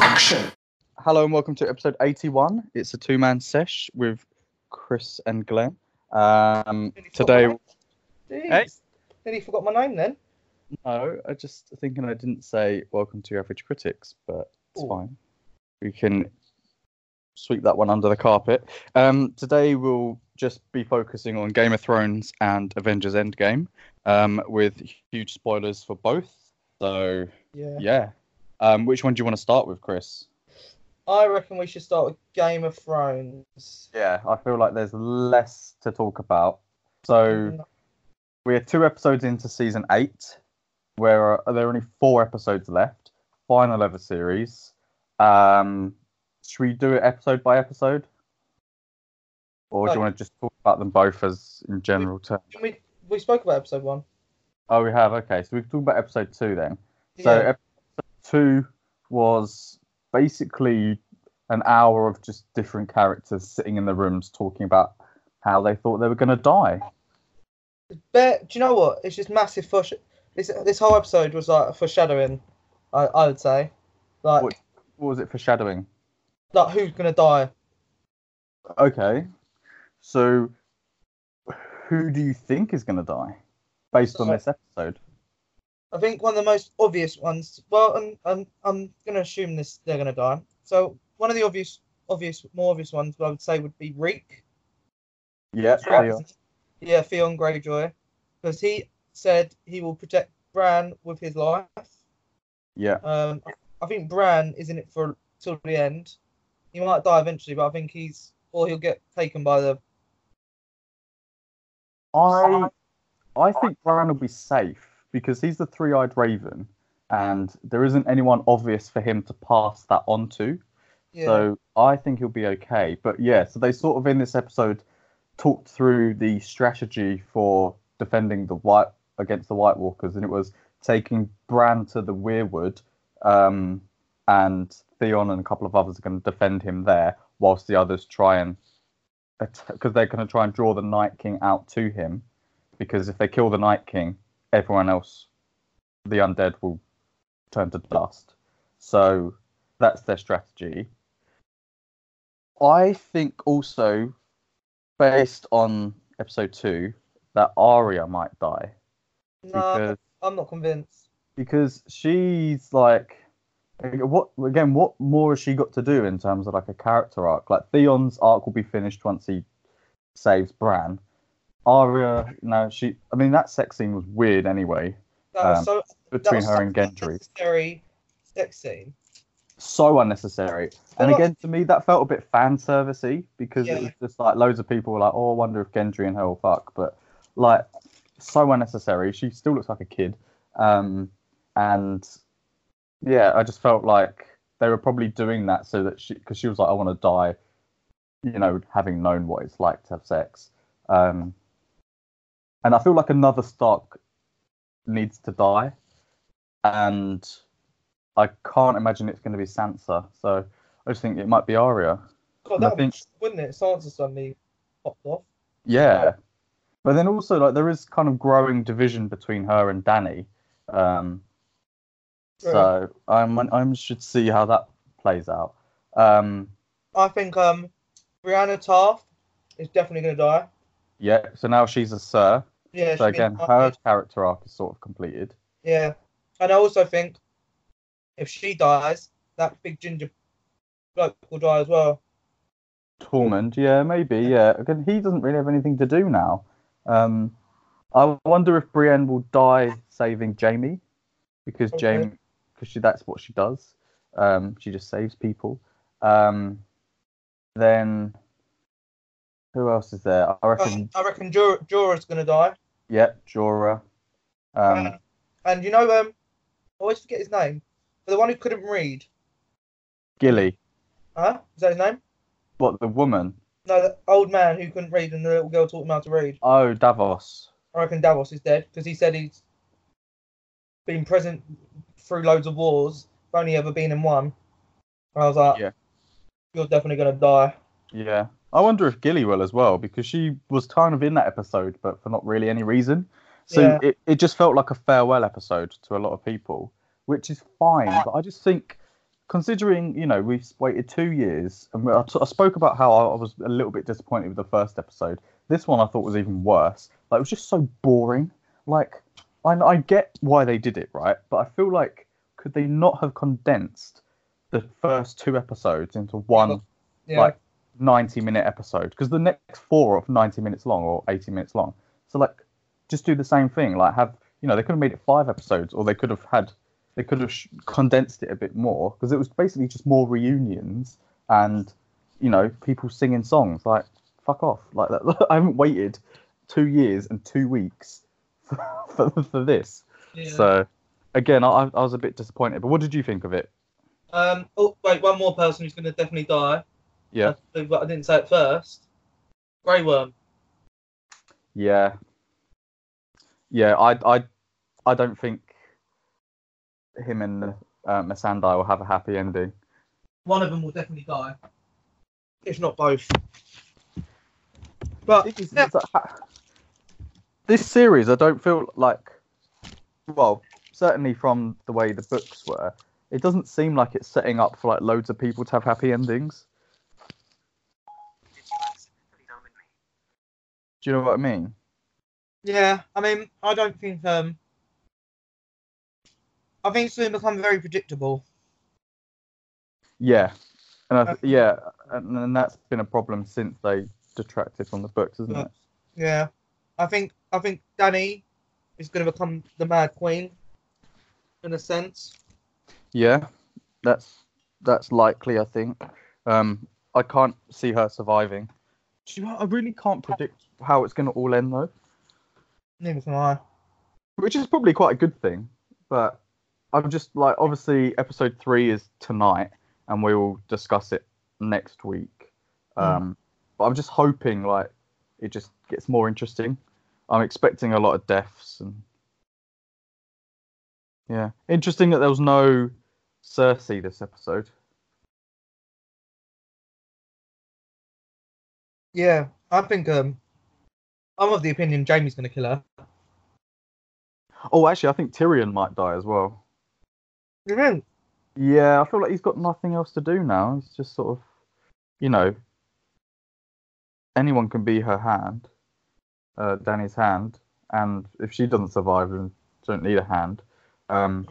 Action. Hello and welcome to episode 81. It's a two man sesh with Chris and Glenn. Um, Nearly forgot today, my name. Jeez. Hey. Nearly forgot my name then. no, I just thinking I didn't say welcome to Average Critics, but it's Ooh. fine. We can sweep that one under the carpet. Um, today we'll just be focusing on Game of Thrones and Avengers Endgame, um, with huge spoilers for both. So Yeah. yeah, um, which one do you want to start with, Chris? I reckon we should start with Game of Thrones. Yeah, I feel like there's less to talk about. So we're two episodes into season eight, where uh, there are only four episodes left. Final ever series. Um, should we do it episode by episode, or do you want to just talk about them both as in general terms? We we spoke about episode one. Oh, we have. Okay, so we can talk about episode two then. So Yeah. Two was basically an hour of just different characters sitting in the rooms talking about how they thought they were going to die. But do you know what? It's just massive foresh. This this whole episode was like a foreshadowing. I I would say, like What- What was it foreshadowing? like who's gonna die? Okay, so who do you think is going to die based on this episode? I think one of the most obvious ones. Well, I'm I'm, I'm gonna assume this they're gonna die. So one of the obvious obvious more obvious ones I would say would be Reek. Yeah, Theon. Yeah, Theon Greyjoy, because he said he will protect Bran with his life. yeah, Um, I think Bran is in it for till the end. He might die eventually, but I think he's or he'll get taken by the. I I think Bran will be safe because he's the three-eyed raven, and there isn't anyone obvious for him to pass that on to. Yeah, So I think he'll be okay. But yeah, so they sort of in this episode talked through the strategy for defending the white against the White Walkers, and it was taking Bran to the Weirwood, um, and Theon and a couple of others are going to defend him there, whilst the others try and because they're going to try and draw the Night King out to him, because if they kill the Night King, everyone else, the undead, will turn to dust. So that's their strategy. I think also, based on episode two, that Arya might die no, because I'm not convinced. because she's like, what again? What more has she got to do in terms of like a character arc? Like Theon's arc will be finished once he saves Bran. Arya, no, she. I mean, that sex scene was weird anyway That was Um, so that between was her and Gendry. unnecessary sex scene. so unnecessary. And Well, again, to me, that felt a bit fan servicey because Yeah. it was just like loads of people were like, "Oh, I wonder if Gendry and her will fuck," but like so unnecessary. She still looks like a kid, um, and yeah, I just felt like they were probably doing that so that she, because she was like, "I want to die," you know, having known what it's like to have sex. Um, and I feel like another Stark needs to die, and I can't imagine it's going to be Sansa. So I just think it might be Arya. God, that think- wouldn't it? Sansa suddenly popped off. Yeah, but then also like there is kind of growing division between her and Danny. Um, so I'm I should see how that plays out. Um, I think um, Brienne Tarth is definitely gonna die. yeah, so now she's a Sir. Yeah. So again, her character arc is sort of completed. Yeah, and I also think if she dies, that big ginger bloke will die as well. Tormund, yeah, maybe, yeah. Again, he doesn't really have anything to do now. Um, I wonder if Brienne will die saving Jamie, because Okay. Jamie, because she that's what she does. Um, she just saves people. Um, then who else is there? I reckon. Um, I reckon Jor- Jorah's gonna die. Yeah, Jorah. Um, and, and you know, um, I always forget his name. But the one who couldn't read, Gilly. huh? Is that his name? What the woman? No, the old man who couldn't read and the little girl taught him how to read. Oh, Davos. I reckon Davos is dead because he said he's been present through loads of wars, only ever been in one. And I was like, Yeah. you're definitely gonna die. Yeah. I wonder if Gilly will as well, because she was kind of in that episode, but for not really any reason. So Yeah. it, it just felt like a farewell episode to a lot of people, which is fine. But I just think considering you know we've waited two years, and I, t- I spoke about how I was a little bit disappointed with the first episode. This one I thought was even worse. Like it was just so boring. Like I, I get why they did it, right? But I feel like could they not have condensed the first two episodes into one Yeah. like 90 minute episode because the next four are 90 minutes long or 80 minutes long so like just do the same thing like have you know they could have made it five episodes or they could have had they could have sh- condensed it a bit more because it was basically just more reunions and you know people singing songs like fuck off like that i haven't waited two years and two weeks for, for, for this yeah. so again I, I was a bit disappointed but what did you think of it Um. Oh wait, one more person who's going to definitely die. Yeah but I didn't say it first. Grey Worm. Yeah. Yeah, I I I don't think him and uh, Missandei will have a happy ending. One of them will definitely die, if not both. But It's- yeah, like this series, I don't feel like, well, certainly from the way the books were, it doesn't seem like it's setting up for like loads of people to have happy endings. Do you know what I mean? yeah, I mean, I don't think um, I think it's going to become very predictable. Yeah, and I th- Uh, yeah, and, and that's been a problem since they detracted from the books, isn't it? Yeah, I think I think Danny is going to become the Mad Queen, in a sense. Yeah, that's that's likely. I think. Um, I can't see her surviving. Do you know, I really can't predict how it's going to all end though, Neither can I. which is probably quite a good thing. But I'm just like, obviously, episode three is tonight, and we will discuss it next week. Um, but I'm just hoping like it just gets more interesting. I'm expecting a lot of deaths and yeah, interesting that there was no Cersei this episode. Yeah, I think um, I'm of the opinion Jamie's going to kill her. Oh, actually, I think Tyrion might die as well. Yeah, I feel like he's got nothing else to do now. He's just sort of, you know, anyone can be her hand, uh, Danny's hand, and if she doesn't survive, then don't need a hand. Um,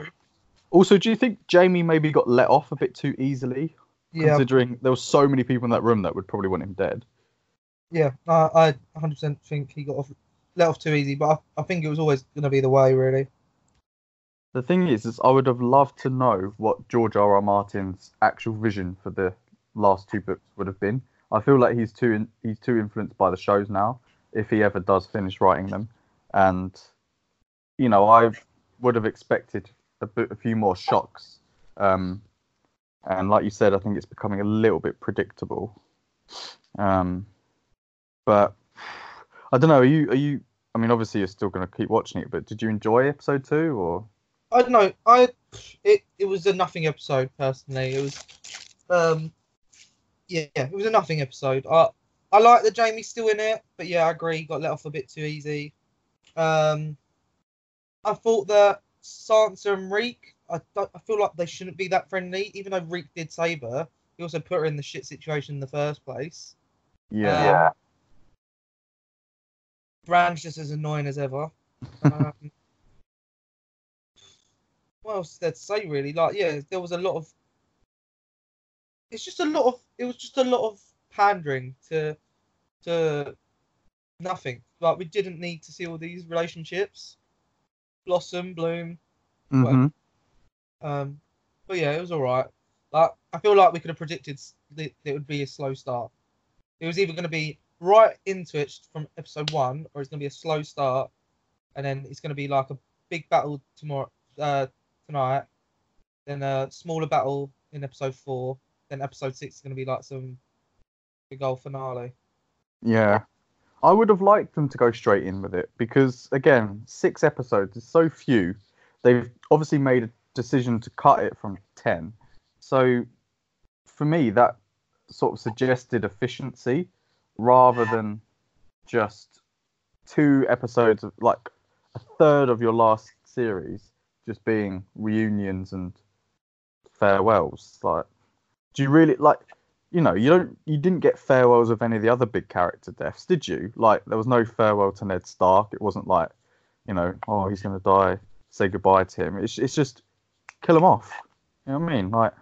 also, do you think Jamie maybe got let off a bit too easily, Yeah, considering there were so many people in that room that would probably want him dead? Yeah. I, I 100% think he got off let off too easy, but I, I think it was always going to be the way, really. The thing is, is I would have loved to know what George R. R. Martin's actual vision for the last two books would have been. I feel like he's too in, he's too influenced by the shows now, if he ever does finish writing them. And you know, I would have expected a, bit, a few more shocks. Um, and like you said, I think it's becoming a little bit predictable. Um, but I don't know. Are you? Are you? I mean, obviously you're still going to keep watching it, but did you enjoy episode two or? I don't know. I it it was a nothing episode personally. It was, um, yeah, it was a nothing episode. I I like that Jamie's still in it, but yeah, I agree. Got let off a bit too easy. Um, I thought that Sansa and Reek. I don't, I feel like they shouldn't be that friendly, even though Reek did save her. He also put her in the shit situation in the first place. Yeah. Um, Bran's just as annoying as ever. Um, what else there to say really? Like, yeah, there was a lot of. It's just a lot of. It was just a lot of pandering to, to, nothing. Like we didn't need to see all these relationships, blossom, bloom. Mhm. Um, but yeah, it was all right. Like I feel like we could have predicted that it would be a slow start. It was either going to be right into it from episode one, or it's going to be a slow start, and then it's going to be like a big battle tomorrow, uh, tonight, then a smaller battle in episode four, then episode six is going to be like some big old finale. Yeah. I would have liked them to go straight in with it because, again, six episodes is so few. They've obviously made a decision to cut it from 10. So, for me, that sort of suggested efficiency rather than just two episodes of like a third of your last series just being reunions and farewells. Like, do you really like? You know, you don't. You didn't get farewells of any of the other big character deaths, did you? Like, there was no farewell to Ned Stark. It wasn't like, you know, oh, he's gonna die. Say goodbye to him. It's it's just kill him off. You know what I mean? Like,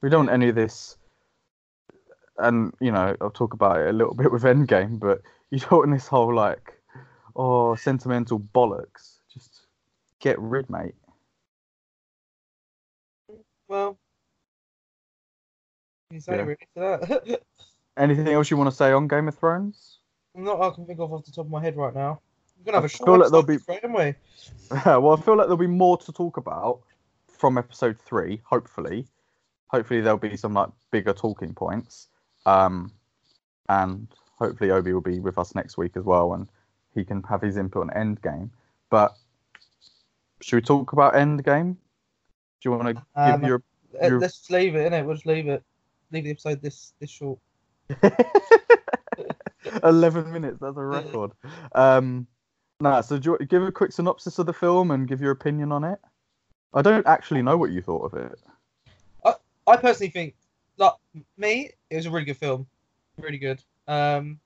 we don't want any of this. And you know, I'll talk about it a little bit with Endgame, but you don't want this whole like, oh, sentimental bollocks. Just get rid, mate. Well, Yeah. really that. Anything else you want to say on Game of Thrones? Not I can think of off the top of my head right now. We're gonna have I a short feel like there'll haven't we? well, I feel like there'll be more to talk about from episode three. Hopefully, hopefully there'll be some like bigger talking points. Um, and hopefully Obi will be with us next week as well, and he can have his input on Endgame. But should we talk about Endgame? Do you want to give Um, your Uh, Let's just leave it, innit? We'll just leave it. Leave the episode this this short. 11 minutes? That's a record. Um, nah, so do you give a quick synopsis of the film and give your opinion on it? I don't actually know what you thought of it. I, I personally think, like me, it was a really good film, really good. Um,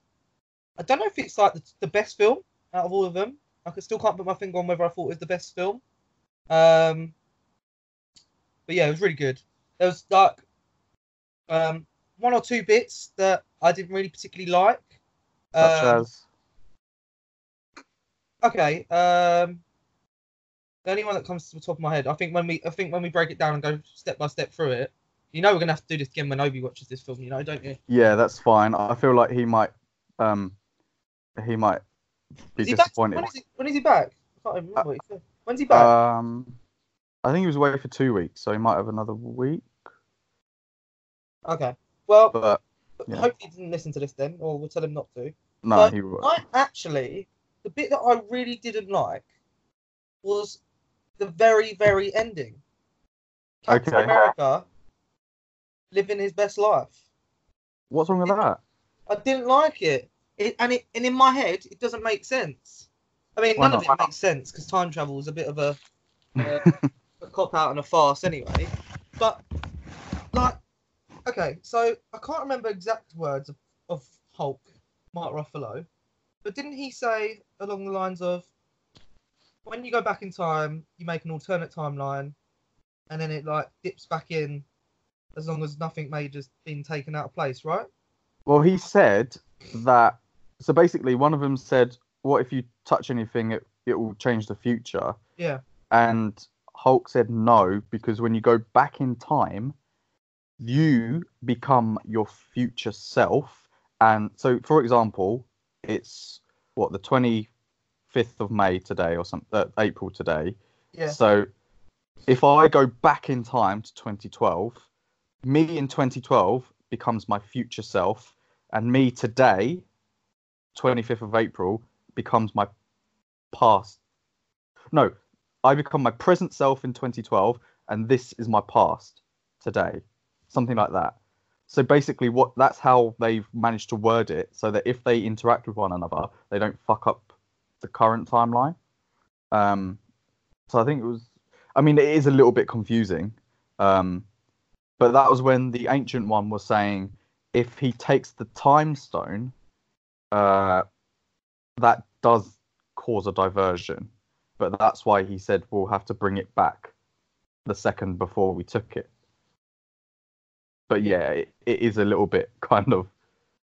I don't know if it's like the, the best film out of all of them. I still can't put my finger on whether I thought it was the best film. Um, but yeah, it was really good. There was like um, one or two bits that I didn't really particularly like. Such Um, as Okay. Um, the only one that comes to the top of my head, I think when we, I think when we break it down and go step by step through it, you know, we're gonna have to do this again when Obi watches this film. You know, don't you? yeah, that's fine. I feel like he might, um, he might be he back? disappointed. When is he? When is he back? I can't even remember what he said. When's he back? Um, I think he was away for two weeks, so he might have another week. okay. Well, But yeah. hopefully he didn't listen to this then, or we'll tell him not to. no, But he was. I actually, the bit that I really didn't like was the very, very ending. Captain Okay. America living his best life. What's wrong with that? I didn't like it. it and it and in my head, it doesn't make sense. I mean, Why none of it makes sense because time travel is a bit of a, uh, a cop out and a farce anyway. But like, okay, so I can't remember exact words of, of Hulk, Mark Ruffalo, but didn't he say along the lines of, when you go back in time, you make an alternate timeline, and then it like dips back in, as long as nothing major's been taken out of place, right? Well, he said that. So basically, one of them said, "What if you touch anything? It it will change the future." Yeah. And Hulk said no because when you go back in time, you become your future self. And so, for example, it's what the twenty fifth of May today or something, uh, April today. Yeah. So, if I go back in time to 2012, me in 2012 becomes my future self, and me today, 25th of April, becomes my past. No, I become my present self in 2012, and this is my past today. Something like that. So basically, what that's how they've managed to word it, so that if they interact with one another, they don't fuck up the current timeline. Um, so I think it was. I mean, it is a little bit confusing. Um, but that was when the ancient one was saying if he takes the time stone, uh, that does cause a diversion. But that's why he said we'll have to bring it back the second before we took it. But yeah, it, it is a little bit kind of.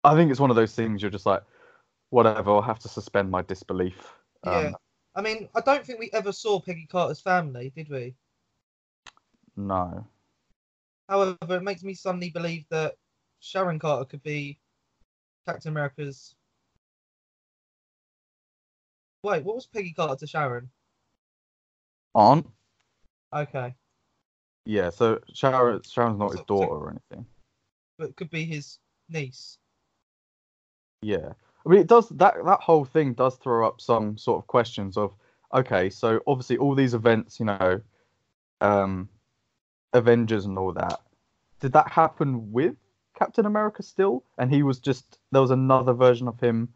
I think it's one of those things you're just like, whatever. I'll have to suspend my disbelief. Um, Yeah. I mean, I don't think we ever saw Peggy Carter's family, did we? No. However, it makes me suddenly believe that Sharon Carter could be Captain America's. Wait, what was Peggy Carter to Sharon? Aunt. Okay, Yeah. So Sharon, Sharon's not his So- so- daughter or anything. but it could be his niece. Yeah. I mean, it does that that whole thing does throw up some sort of questions of okay, so obviously all these events, you know, um, Avengers and all that, did that happen with Captain America still? And he was just there was another version of him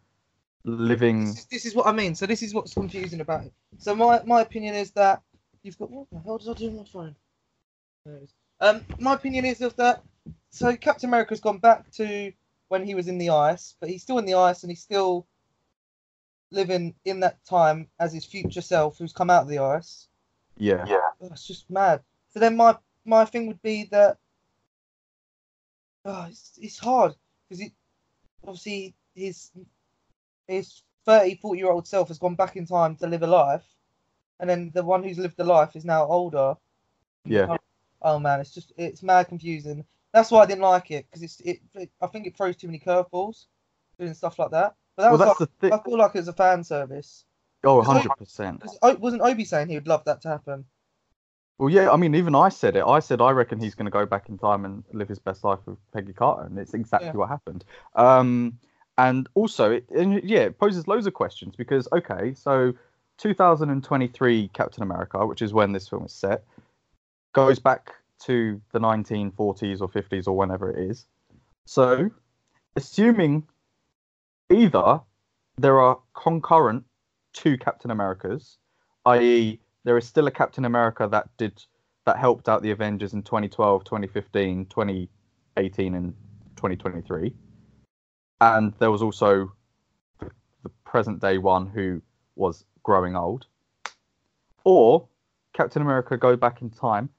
living. This is, this is what I mean. So this is what's confusing about it. So my my opinion is that you've got what the hell did I do on my phone? There it is. Um, my opinion is of that. So Captain America's gone back to when he was in the ice, but he's still in the ice and he's still living in that time as his future self, who's come out of the ice. Yeah. Yeah. That's just mad. So then my my thing would be that oh, it's, it's hard because it obviously his his 30, 40 year old self has gone back in time to live a life, and then the one who's lived the life is now older. Yeah. Oh man, it's just it's mad confusing. That's why I didn't like it because it's it, it. I think it throws too many curveballs doing stuff like that. But that Well, was that's like, the thing. I feel like it was a fan service. Oh, Because 100%. Because I wasn't Obi saying he would love that to happen. Well, yeah, I mean, even I said it. I said I reckon he's going to go back in time and live his best life with Peggy Carter, and it's exactly Yeah. what happened. Um, and also, it, and yeah, it poses loads of questions because okay, so 2023 Captain America, which is when this film is set, goes back to the 1940s or 50s or whenever it is. So, assuming either there are concurrent two Captain Americas, i.e., there is still a Captain America that did that helped out the Avengers in 2012, 2015, 2018, and 2023, and there was also the, the present day one who was growing old, or Captain America go back in time.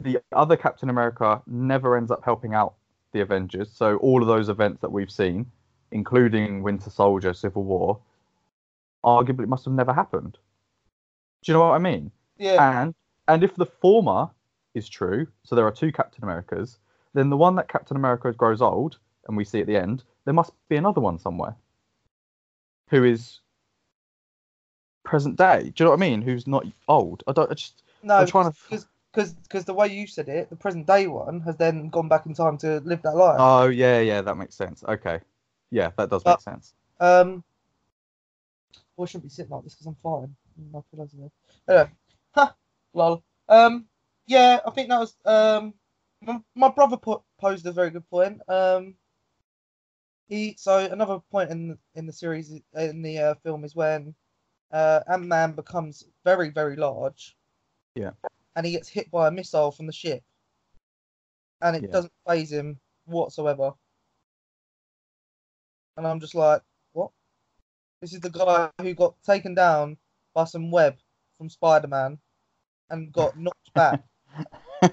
The other Captain America never ends up helping out the Avengers, so all of those events that we've seen, including Winter Soldier, Civil War, arguably must have never happened. Do you know what I mean? Yeah. And and if the former is true, so there are two Captain Americas, then the one that Captain America grows old, and we see at the end, there must be another one somewhere who is present day. Do you know what I mean? Who's not old? I don't. I just no, I'm trying to- because because the way you said it, the present day one has then gone back in time to live that life. Oh yeah, yeah, that makes sense. Okay, yeah, that does make sense. Um, well, I shouldn't be sitting like this because I'm fine. Pillow's in there. Anyway, ha, lol. Um, yeah, I think that was um, my, my brother put, posed a very good point. Um, he so another point in in the series in the uh, film is when uh, Ant Man becomes very very large. Yeah. And he gets hit by a missile from the ship, and it Yeah. doesn't faze him whatsoever. And I'm just like, what? This is the guy who got taken down by some web from Spider Man and got knocked back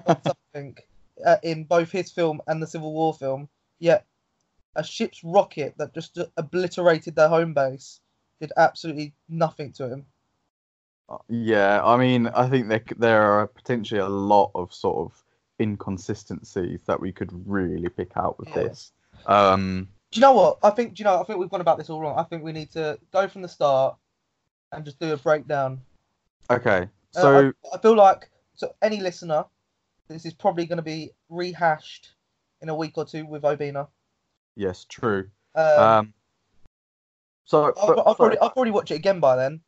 or something uh, in both his film and the Civil War film. Yet a ship's rocket that just obliterated their home base did absolutely nothing to him. Yeah, I mean, I think there there are potentially a lot of sort of inconsistencies that we could really pick out with Yeah. this. Um, Do you know what? I think do you know? I think we've gone about this all wrong. I think we need to go from the start and just do a breakdown. okay, Uh, so I, I feel like so any listener, this is probably going to be rehashed in a week or two with Obina. yes, true. Um, Um, so I've, I've but already I've already watched it again by then,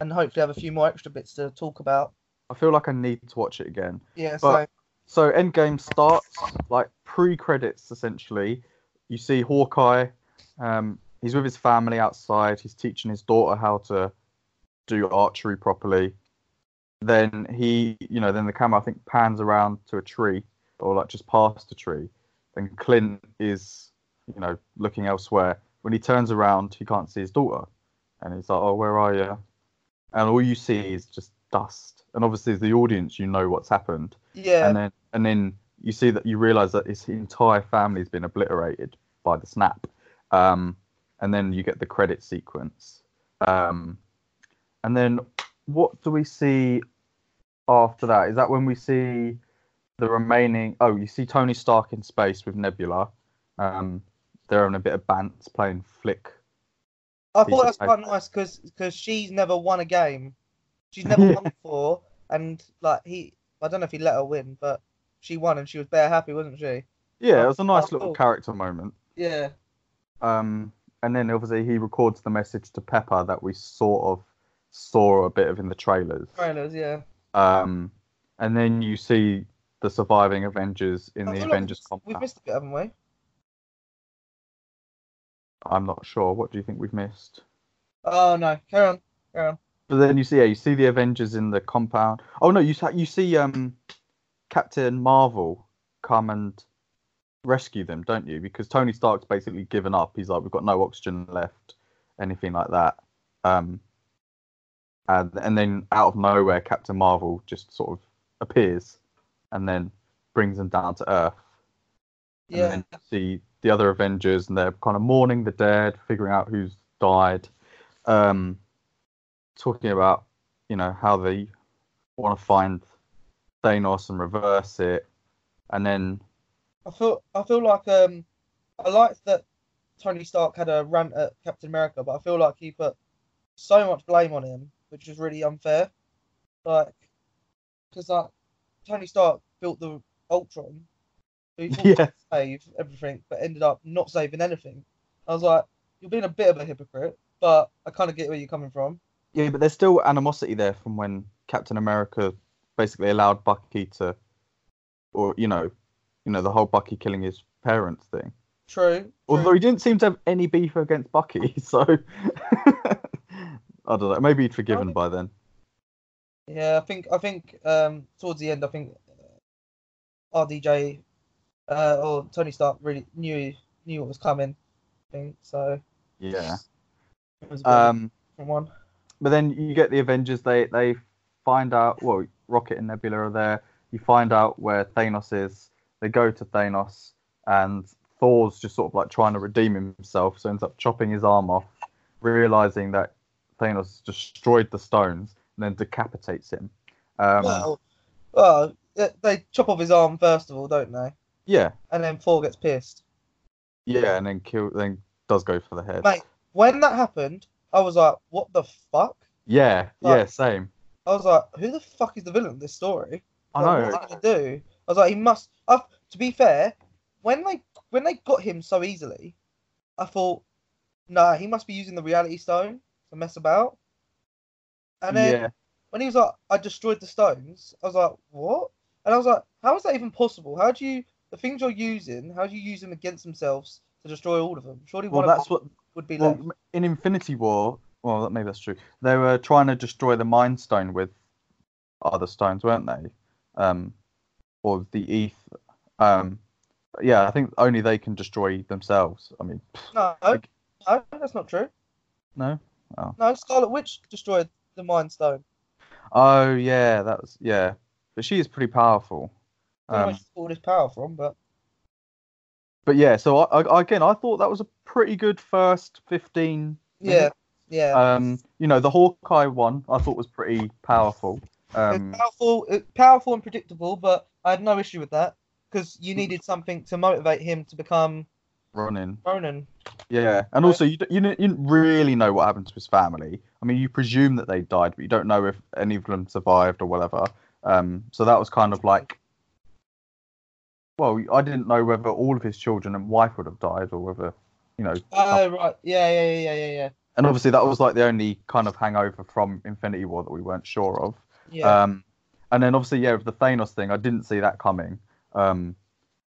and hopefully have a few more extra bits to talk about. I feel like I need to watch it again. Yeah, But- so So Endgame starts like pre-credits essentially. You see Hawkeye. Um, he's with his family outside. He's teaching his daughter how to do archery properly. Then he, you know, then the camera I think pans around to a tree or like just past a tree. Then Clint is, you know, looking elsewhere. When he turns around, he can't see his daughter, and he's like, "Oh, where are you?" And all you see is just dust. And obviously, as the audience, you know what's happened yeah, and then and then you see that you realize that his entire family's been obliterated by the snap um and then you get the credit sequence um and then what do we see after that is that when we see the remaining oh you see tony stark in space with nebula um they're having a bit of bants playing flick I thought of that's quite nice because because she's never won a game. She's never Yeah. won before, and like he, I don't know if he let her win, but she won and she was bare happy, wasn't she? yeah it was a nice little cool. character moment Yeah, um, and then obviously he records the message to Pepper that we sort of saw a bit of in the trailers. trailers, yeah. Um, and then you see the surviving Avengers in the feel like Avengers we've- We've missed a bit, haven't we? I'm not sure. What do you think we've missed? Oh no, carry on, carry on. But then you see, yeah, you see the Avengers in the compound. Oh no, you you see um, Captain Marvel come and rescue them, don't you? Because Tony Stark's basically given up. He's like, we've got no oxygen left, anything like that. Um, and and then out of nowhere, Captain Marvel just sort of appears, and then brings them down to Earth. And Yeah. then see the other Avengers, and they're kind of mourning the dead, figuring out who's died, um, talking about you know how they want to find Thanos and reverse it, and then I feel I feel like um I liked that Tony Stark had a rant at Captain America, but I feel like he put so much blame on him, which was really unfair. Like, because like Tony Stark built the Ultron, who he thought Yeah. to save everything, but ended up not saving anything. I was like, you're being a bit of a hypocrite, but I kind of get where you're coming from. yeah, but there's still animosity there from when Captain America basically allowed Bucky to, or you know, you know the whole Bucky killing his parents thing. True. Although true. he didn't seem to have any beef against Bucky, so I don't know. Maybe he'd forgiven by then. Yeah, I think I think um towards the end, I think uh, RDJ uh, or Tony Stark really knew knew what was coming. I think so. Yeah. It was a bit of a Um, one. but then you get the Avengers. They they find out. Well, Rocket and Nebula are there. You find out where Thanos is. They go to Thanos, and Thor's just sort of like trying to redeem himself, so ends up chopping his arm off, realizing that Thanos destroyed the stones, and then decapitates him. Um, well, well, they- chop off his arm first of all, don't they? yeah, And then Thor gets pissed. yeah, and then kill. Then does go for the head. Mate, when that happened, I was like, "What the fuck?" Yeah, Like- yeah, same. I was like, "Who the fuck is the villain of this story?" I Like, know. What are they gonna do? I was like, he must. to be fair, when they when they got him so easily, I thought, nah, he must be using the Reality Stone to mess about. And then yeah, when he was like, I destroyed the stones, I was like, what? And I was like, how is that even possible? How do you the things you're using? How do you use them against themselves to destroy all of them? Surely well, one of that's them what would be Well, left. in Infinity War, well, that- maybe that's true. They were trying to destroy the Mind Stone with other stones, weren't they? Um, or the ETH. Um, yeah, I think only they can destroy themselves. I mean, No, like- no, that's not true. no. No, Scarlet Witch destroyed the Mind Stone. Oh yeah, that was yeah, but she is pretty powerful. Where Um, she pulled his power from, but but yeah, so I, I, again, I thought that was a pretty good first fifteen. yeah, yeah. Um, you know, the Hawkeye one I thought was pretty powerful. Um, it's powerful, it's powerful and predictable, but I had no issue with that because you needed something to motivate him to become running. Ronin. Yeah, and also you, you didn't- you didn't really know what happened to his family. I mean, you presume that they died, but you don't know if any of them survived or whatever. Um, so that was kind of like, well, I didn't know whether all of his children and wife would have died or whether, you know. Oh right, yeah, yeah, yeah, yeah, yeah, yeah. and obviously that was like the only kind of hangover from Infinity War that we weren't sure of. Yeah, Um, and then obviously, yeah, with the Thanos thing, I didn't see that coming. Um,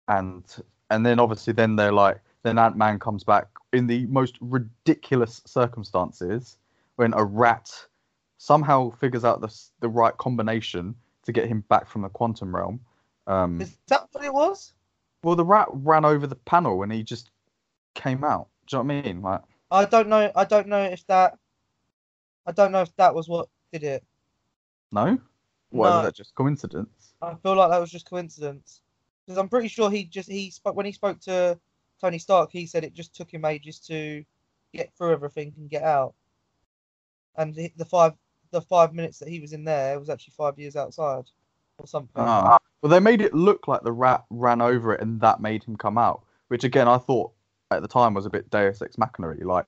and and then obviously, then they're like, then Ant Man comes back in the most ridiculous circumstances when a rat somehow figures out the the right combination to get him back from the quantum realm. Um, is that what it was? well, the rat ran over the panel and he just came out. Do you know what I mean? Like, I don't know. I don't know if that. I don't know if that was what did it. no, what No. is that just coincidence? I feel like that was just coincidence because I'm pretty sure he just he spoke when he spoke to Tony Stark. He said it just took him ages to get through everything and get out. And the the five the five minutes that he was in there was actually five years outside or something. Ah. Well, they made it look like the rat ran over it and that made him come out, which again I thought at the time was a bit Deus Ex Machina, like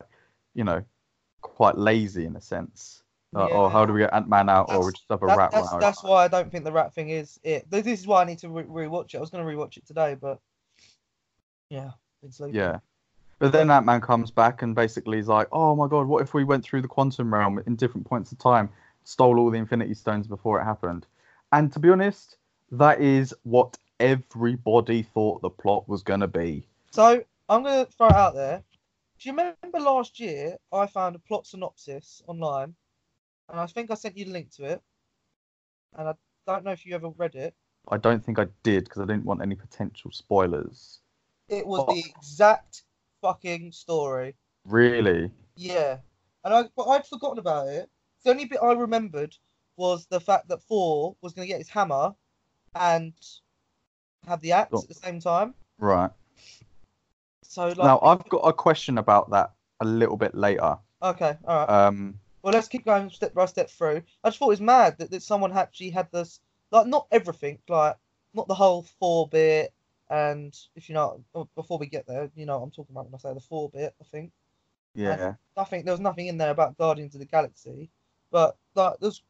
you know, quite lazy in a sense. Like, oh, how do we get Ant Man out, or we just have a That- rat that's, run over? that's why I don't think the rat thing is it. This this is why I need to re- rewatch it. I was going to rewatch it today, but yeah, sleeping. Yeah. But then Ant Man comes back and basically is like, oh my god, what if we went through the quantum realm in different points of time, stole all the Infinity Stones before it happened? And to be honest, that is what everybody thought the plot was going to be. So I'm going to throw it out there. Do you remember last year I found a plot synopsis online, and I think I sent you the link to it, and I don't know if you ever read it. I don't think I did because I didn't want any potential spoilers. It was Oh. the exact fucking story. Really? Yeah, and I but I'd forgotten about it. The only bit I remembered was the fact that Thor was going to get his hammer and have the axe Oh. at the same time. Right. So like, Now I've got a question about that a little bit later. okay, all right. Um, Well, let's keep going step by step through. I just thought it was mad that, that someone actually had this, like, not everything, like, not the whole four bit. And if you know, oh, before we get there, you know what I'm talking about when I say the four bit, I think. yeah. Nothing, there was nothing in there about Guardians of the Galaxy, but like, there's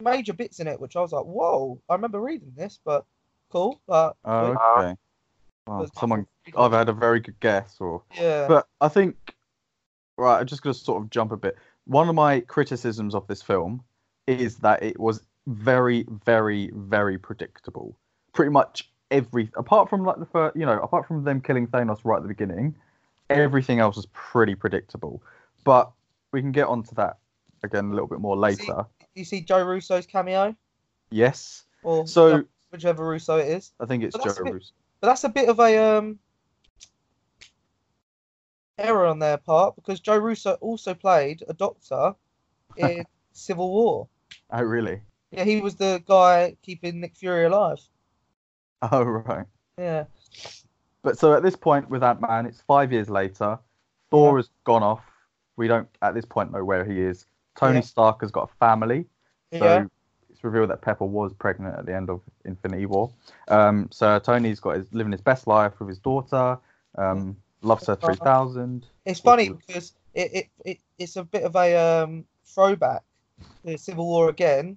major bits in it which I was like, whoa, I remember reading this, but cool. But Oh, okay. Uh, well, but- someone either had a very good guess or. yeah, But I think, right, I'm just going to sort of jump a bit. One of my criticisms of this film is that it was very, very, very predictable. Pretty much every, apart from like the first, you know, apart from them killing Thanos right at the beginning, everything else was pretty predictable. But we can get onto that again a little bit more later. you see Joe Russo's cameo, Yes. or So whichever Russo it is. I think it's Joe bit- Russo. But that's a bit of a um error on their part because Joe Russo also played a doctor in Civil War. Oh, really? Yeah, he was the guy keeping Nick Fury alive. Oh, right. Yeah. But so at this point with Ant Man, it's five years later. Thor Yeah. has gone off. We don't at this point know where he is. Tony Yeah. Stark has got a family. So Yeah. it's revealed that Pepper was pregnant at the end of Infinity War. Um, so Tony's got his living his best life with his daughter. Um, loves her three thousand. It's funny because it, it, it it's a bit of a um throwback to Civil War again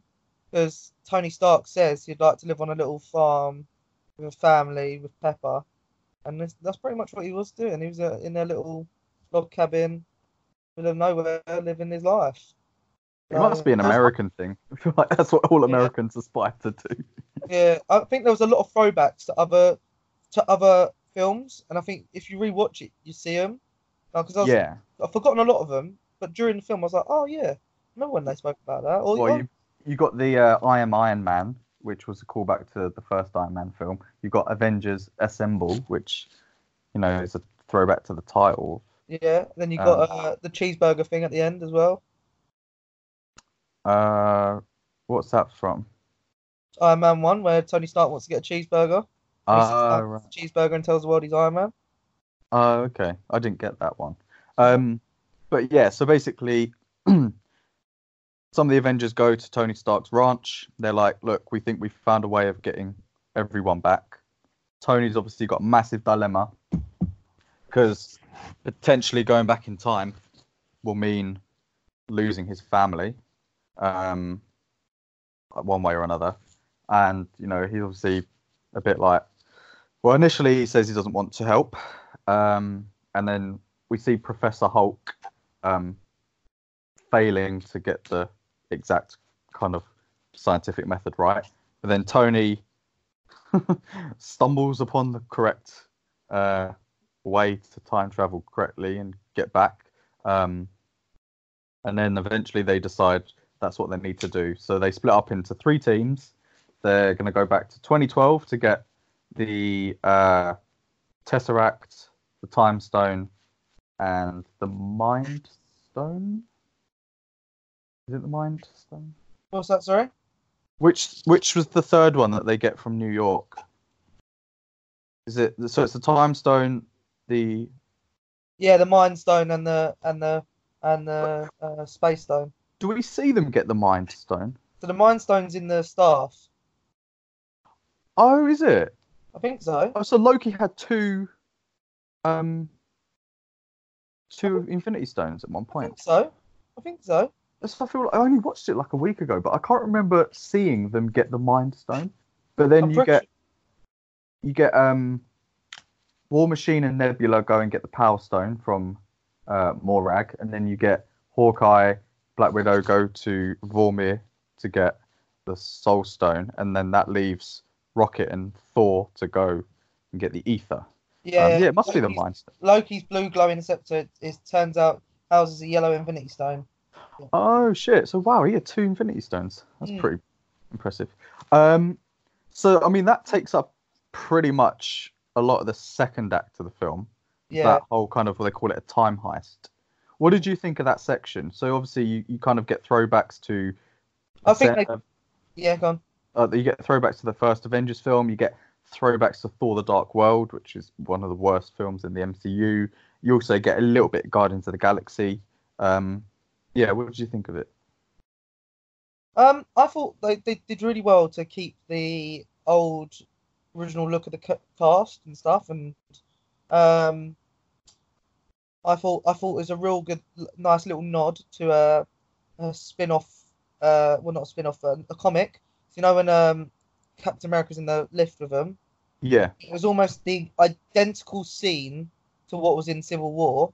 because Tony Stark says he'd like to live on a little farm with a family with Pepper, and that's, that's pretty much what he was doing. He was uh, in a little log cabin, middle of nowhere, living his life. It must be an Uh, American thing. I feel like that's what all Yeah. Americans aspire to do. Yeah, I think there was a lot of throwbacks to other to other films, and I think if you rewatch it, you see them. Because I was, Yeah. I've forgotten a lot of them, but during the film, I was like, oh yeah, remember when they spoke about that? Or, Well, you you got the uh, I Am Iron Man, which was a callback to the first Iron Man film. You've got Avengers Assemble, which you know is a throwback to the title. yeah. Then you got Um, uh, the cheeseburger thing at the end as well. Uh, what's that from? Iron Man one, where Tony Stark wants to get a cheeseburger. Uh, right. a cheeseburger and tells the world he's Iron Man. Oh, okay. I didn't get that one. Um, but yeah, so basically, some of the Avengers go to Tony Stark's ranch. They're like, "Look, we think we've found a way of getting everyone back." Tony's obviously got a massive dilemma because potentially going back in time will mean losing his family, um, one way or another. And you know, he's obviously a bit like, well, initially he says he doesn't want to help, um, and then we see Professor Hulk um, failing to get the exact kind of scientific method right. But then Tony stumbles upon the correct uh, way to time travel correctly and get back. Um, and then eventually they decide that's what they need to do. So they split up into three teams. They're going to go back to 2012 to get the uh, Tesseract, the Time Stone, and the Mind Stone. Is it the Mind Stone? What's that? Sorry. Which which was the third one that they get from New York? Is it so? It's the Time Stone, the Yeah, the Mind Stone and the and the and the uh, Space Stone. do we see them get the Mind Stone? So the Mind Stone's in the staff. Oh, is it? I think so. Oh, so Loki had two, um, two Infinity Stones at one I point. think so. I think so. I feel like I only watched it like a week ago, but I can't remember seeing them get the Mind Stone. But then I'm you get you get um, War Machine and Nebula go and get the Power Stone from uh, Morag, and then you get Hawkeye, Black Widow go to Vormir to get the Soul Stone, and then that leaves Rocket and Thor to go and get the Aether. Yeah, Um, yeah, it must be the Mind Stone. Loki's blue glowing scepter. It turns out houses a yellow Infinity Stone. Oh shit! So wow, he had two Infinity Stones. That's Mm. pretty impressive. Um, So I mean that takes up pretty much a lot of the second act of the film. Yeah. That whole kind of what they call it a time heist. What did you think of that section? So obviously you, you kind of get throwbacks to. I think they- of- Yeah, go on. uh, you get throwbacks to the first Avengers film. You get throwbacks to Thor: The Dark World, which is one of the worst films in the MCU. You also get a little bit of Guardians of the Galaxy. Um, yeah, what did you think of it? Um, I thought they, they did really well to keep the old original look of the cast and stuff, and um, I thought I thought it was a real good, nice little nod to a, a spin-off. Uh, well, not a spin-off, a, a comic. So, you know when um, Captain America's in the lift with them, Yeah, it was almost the identical scene to what was in Civil War.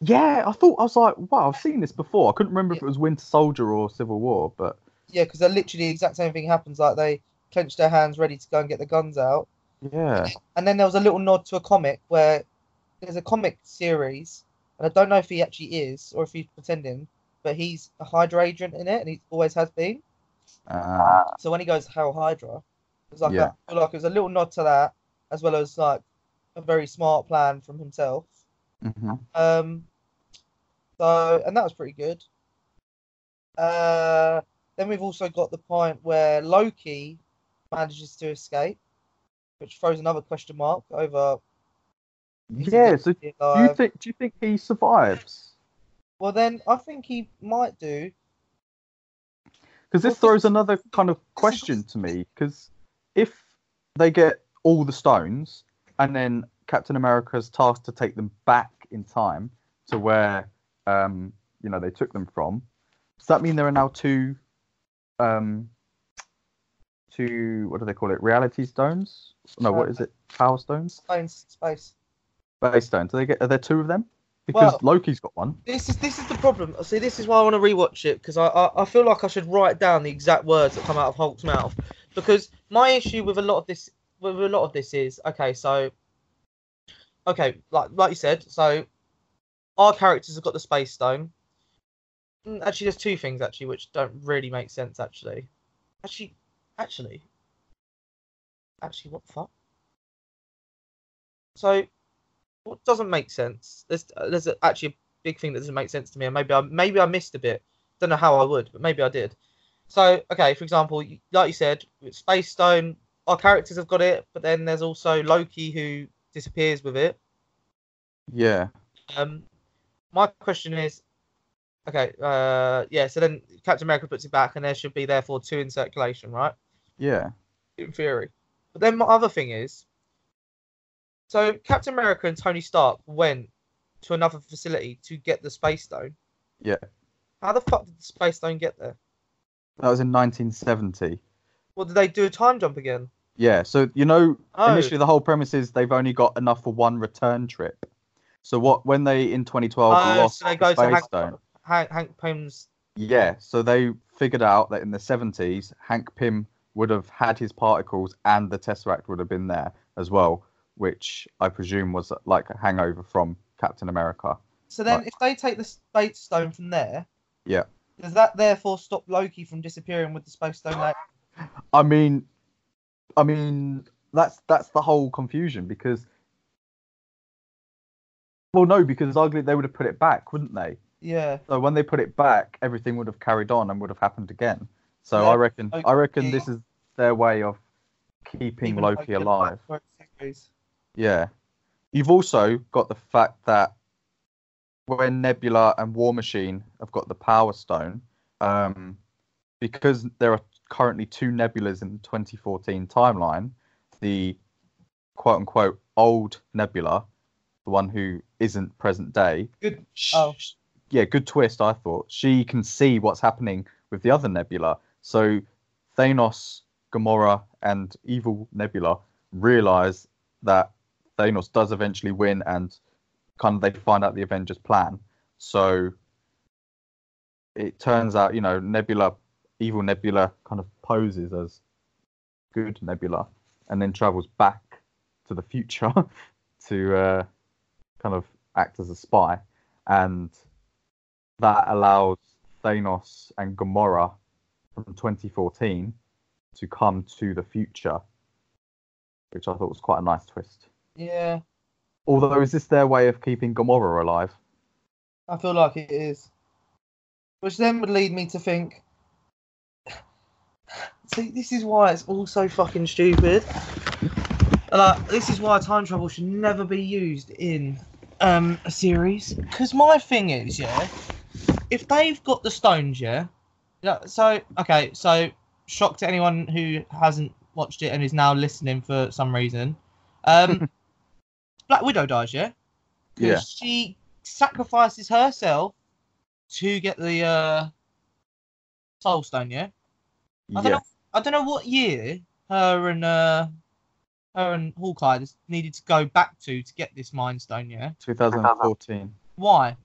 Yeah. I thought I was like, wow, I've seen this before. I couldn't remember if it was Winter Soldier or Civil War, but Yeah, because they're literally the exact same thing happens. Like they clench their hands, ready to go and get the guns out. yeah, And then there was a little nod to a comic where there's a comic series, and I don't know if he actually is or if he's pretending, but he's a Hydra agent in it, and he always has been. uh, So when he goes Hell Hydra, it's like Yeah. a, like it was a little nod to that, as well as like a very smart plan from himself. Mhm. Um, so and that was pretty good. Uh, then we've also got the point where Loki manages to escape, which throws another question mark over. yeah. So do you think do you think he survives? Well, then I think he might do. Because this Well, throws another kind of question to me. Because if they get all the stones and then Captain America's tasked to take them back in time to where um, you know they took them from, does that mean there are now two um, two what do they call it? Reality stones? No, what Uh, it? Power stones? Stones, Space, space. Base stones. Do they get? Are there two of them? Because Well- Loki's got one. This is this is the problem. See, this is why I want to rewatch it because I, I I feel like I should write down the exact words that come out of Hulk's mouth because my issue with a lot of this with a lot of this is okay. So, okay, like like you said, so our characters have got the space stone. Mm, Actually, there's two things actually which don't really make sense. Actually, actually, actually, actually, what the fuck? So, what doesn't make sense? There's there's actually a big thing that doesn't make sense to me, and maybe I maybe I missed a bit. Don't know how I would, but maybe I did. So, okay, for example, like you said, Space Stone, our characters have got it, but then there's also Loki who disappears with it. Yeah. Um, my question is, okay, uh, yeah. So then Captain America puts it back, and there should be therefore two in circulation, right? Yeah. in theory. But then my other thing is, so Captain America and Tony Stark went to another facility to get the space stone. Yeah. How the fuck did the space stone get there? That was in 1970. Well, did they do a time jump again? Yeah, so you know, Oh. initially the whole premise is they've only got enough for one return trip. So what when they in 2012 Oh, lost so they the go to Space Hank, Stone? Hank, Hank Pym's. Yeah, so they figured out that in the 70s Hank Pym would have had his particles and the Tesseract would have been there as well, which I presume was like a hangover from Captain America. So then, Right. if they take the space stone from there, Yeah. does that therefore stop Loki from disappearing with the space stone? Like, I mean, I mean that's that's the whole confusion because. Well, no, because arguably they would have put it back, wouldn't they? yeah, So when they put it back, everything would have carried on and would have happened again. So Yeah, I reckon I reckon this is their way of keeping even Loki alive. for a series. Yeah. You've also got the fact that when Nebula and War Machine have got the Power Stone, um, because there are currently two nebulas in the 2014 timeline, the quote unquote old Nebula, the one who isn't present day, Good. Oh. yeah, good twist. I thought she can see what's happening with the other Nebula. So Thanos, Gamora, and evil Nebula realize that Thanos does eventually win, and kind of they find out the Avengers' plan. So it turns out, you know, Nebula, evil Nebula, kind of poses as good Nebula, and then travels back to the future to uh, kind of act as a spy, and that allows Thanos and Gamora from 2014 to come to the future, which I thought was quite a nice twist. Yeah, Although, is this their way of keeping Gamora alive? I feel like it is. Which then would lead me to think. See, this is why it's all so fucking stupid. Like, this is why time travel should never be used in um, a series. Because my thing is, yeah, if they've got the stones, yeah. So, okay, so shock to anyone who hasn't watched it and is now listening for some reason. Um, Black Widow dies, yeah. Yeah. She sacrifices herself to get the uh, Soul Stone, yeah. I don't Yeah. know. I don't know what year her and uh, her and Hawkeye just needed to go back to to get this Mind Stone, yeah. 2014. Why?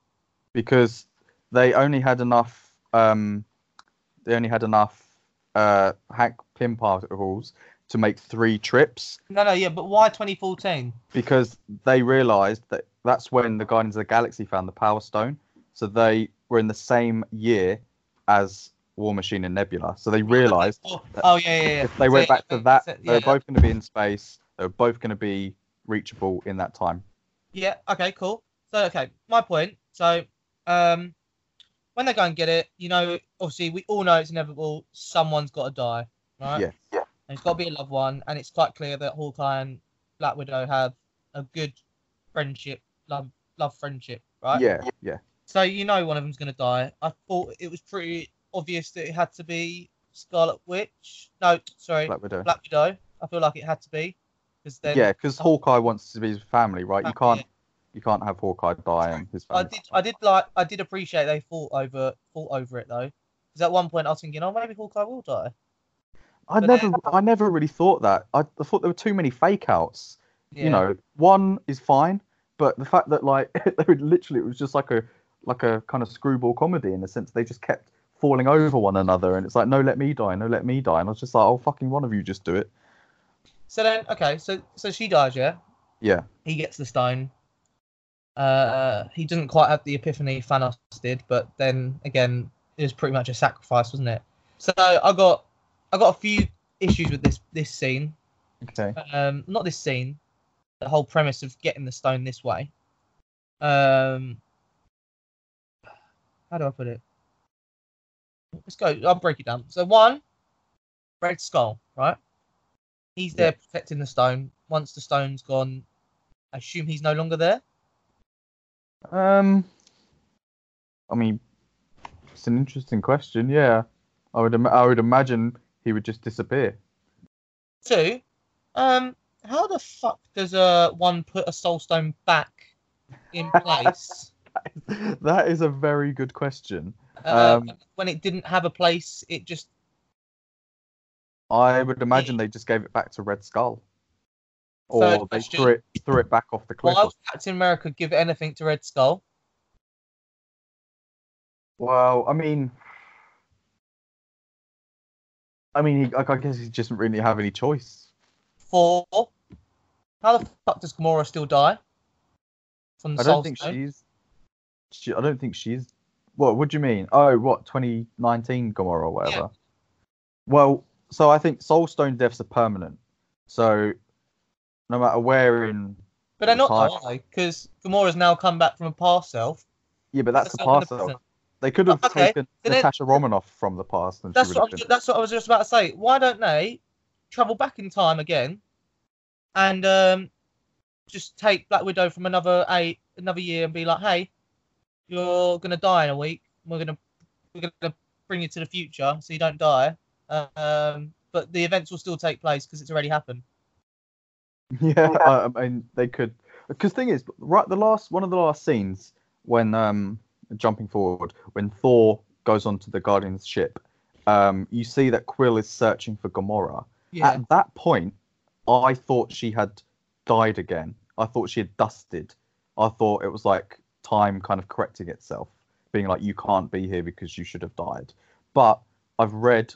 because they only had enough um they only had enough uh Hank Pym particles to make three trips No, no, yeah, but why 2014? because they realized that that's when the Guardians of the Galaxy found the Power Stone. So they were in the same year as War Machine and Nebula. So they realized Oh, oh yeah, yeah, yeah. if they went back to that, so- they were yeah. both going to be in space. They were both going to be reachable in that time. Yeah. Okay. Cool. So okay, my point. So, um, when they go and get it, you know, obviously we all know it's inevitable. Someone's got to die, right? Yeah. And it's got to be a loved one, and it's quite clear that Hawkeye and Black Widow have a good friendship, love, love friendship, right? Yeah, yeah. So you know one of them's gonna die. I thought it was pretty obvious that it had to be Scarlet Witch. No, sorry, Black, Widow. Black Widow. I feel like it had to be because then yeah, because Hawkeye wants to be his family, right? You can't you can't have Hawkeye die and his I did, I did like, I did appreciate they fought over, fought over it though. Because at one point I was thinking, oh, maybe Hawkeye will die. I but never, then- I never really thought that. I, I thought there were too many fake outs. Yeah. You know, one is fine, but the fact that like they would literally, it was just like a, like a kind of screwball comedy in the sense they just kept falling over one another, and it's like, no, let me die, no, let me die, and I was just like, oh, fucking one of you just do it. So then, okay, so so she dies, yeah. Yeah, He gets the stone. Uh, he doesn't quite have the epiphany Thanos did, but then again, it was pretty much a sacrifice, wasn't it? So I got, I got a few issues with this this scene. okay. um not this scene the whole premise of getting the stone this way um how do i put it let's go i'll break it down so one red skull right he's there Yeah. protecting the stone once the stone's gone i assume he's no longer there Um, I mean, it's an interesting question. Yeah, I would, im- I would imagine he would just disappear. two um how the fuck does uh one put a soul stone back in place that is a very good question. Uh, Um, when it didn't have a place it just I would imagine they just gave it back to Red Skull, or Third they question. threw it threw it back off the cliff. Why would Captain America give anything to Red Skull? Well, I mean, I mean, he, I guess he doesn't really have any choice. For how the fuck does Gamora still die? From the I don't think Stone? she's. She, I don't think she's. What? What do you mean? Oh, what? 2019 Gamora or whatever. Well, so I think Soul Stone deaths are permanent. So, no matter where in. But they're not, Time. though? Because Gamora's now come back from a past self. Yeah, but that's the past. self. They could have Okay, taken then- Natasha Romanoff from the past, and That's what, I was, that's what I was just about to say. Why don't they travel back in time again and um, just take Black Widow from another eight, another year and be like, hey, you're gonna die in a week. We're gonna we're gonna bring you to the future so you don't die. Um, but the events will still take place because it's already happened. Yeah, I, I mean they could. Because thing is, right, the last one of the last scenes when um jumping forward when Thor goes onto the Guardian's ship, um, you see that Quill is searching for Gamora. Yeah. At that point, I thought she had died again. I thought she had dusted. I thought it was like time kind of correcting itself, being like, you can't be here because you should have died. But I've read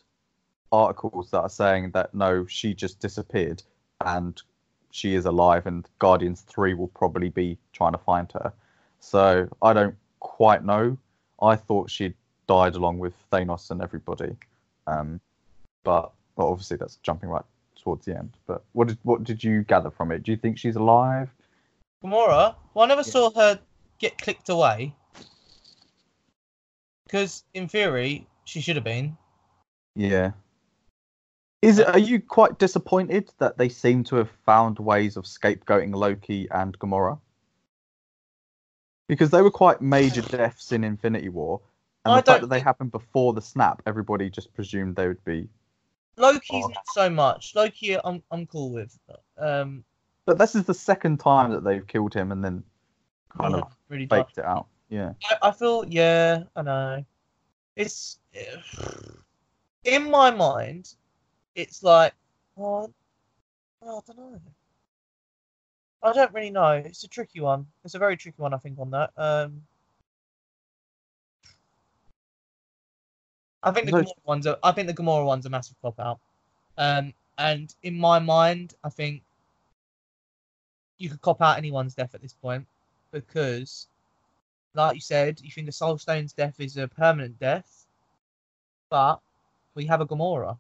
articles that are saying that no, she just disappeared and she is alive, and Guardians 3 will probably be trying to find her. So I don't quite know. I thought she'd died along with Thanos and everybody. Um, but well, obviously that's jumping right towards the end. But what did what did you gather from it? Do you think she's alive? Gamora. Well, I never Yeah. saw her get clicked away. Because in theory, she should have been. Yeah. Is it? Are you quite disappointed that they seem to have found ways of scapegoating Loki and Gamora? Because they were quite major deaths in Infinity War, and I the fact that they happened before the snap, everybody just presumed they would be. Loki's Oh. not so much. Loki, I'm I'm cool with. Um, But this is the second time that they've killed him and then kind of really faked it out. Yeah. I, I feel yeah, I know. It's in my mind, it's like oh, oh, I don't know. I don't really know. It's a tricky one. It's a very tricky one, I think, on that. Um, I think the Gamora one's a, I think the Gamora one's a massive cop out. Um, and in my mind, I think you could cop out anyone's death at this point because, like you said, you think the Soul Stone's death is a permanent death, but we have a Gamora,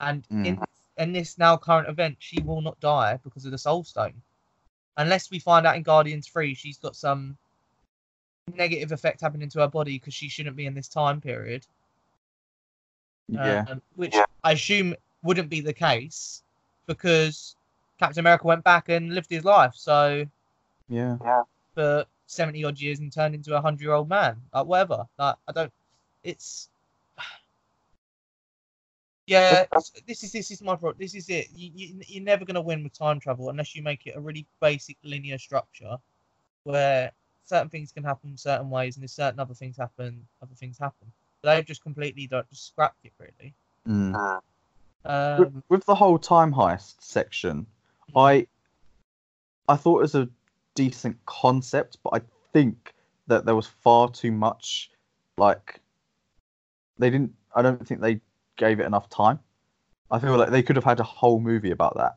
and in in this now current event, she will not die because of the Soul Stone, unless we find out in Guardians Three she's got some negative effect happening to her body because she shouldn't be in this time period. Yeah. um, which I assume wouldn't be the case because Captain America went back and lived his life. So yeah, yeah. For seventy odd years and turned into a hundred year old man, like whatever. Like I don't. It's yeah. This is this is my pro. This is it. You, you you're never gonna win with time travel unless you make it a really basic linear structure where certain things can happen certain ways and if certain other things happen, other things happen. But they've just completely like, just scrapped it really. Mm. Um, with, with the whole time heist section, I I thought it was a decent concept, but I think that there was far too much like they didn't I don't think they gave it enough time. I feel like they could have had a whole movie about that.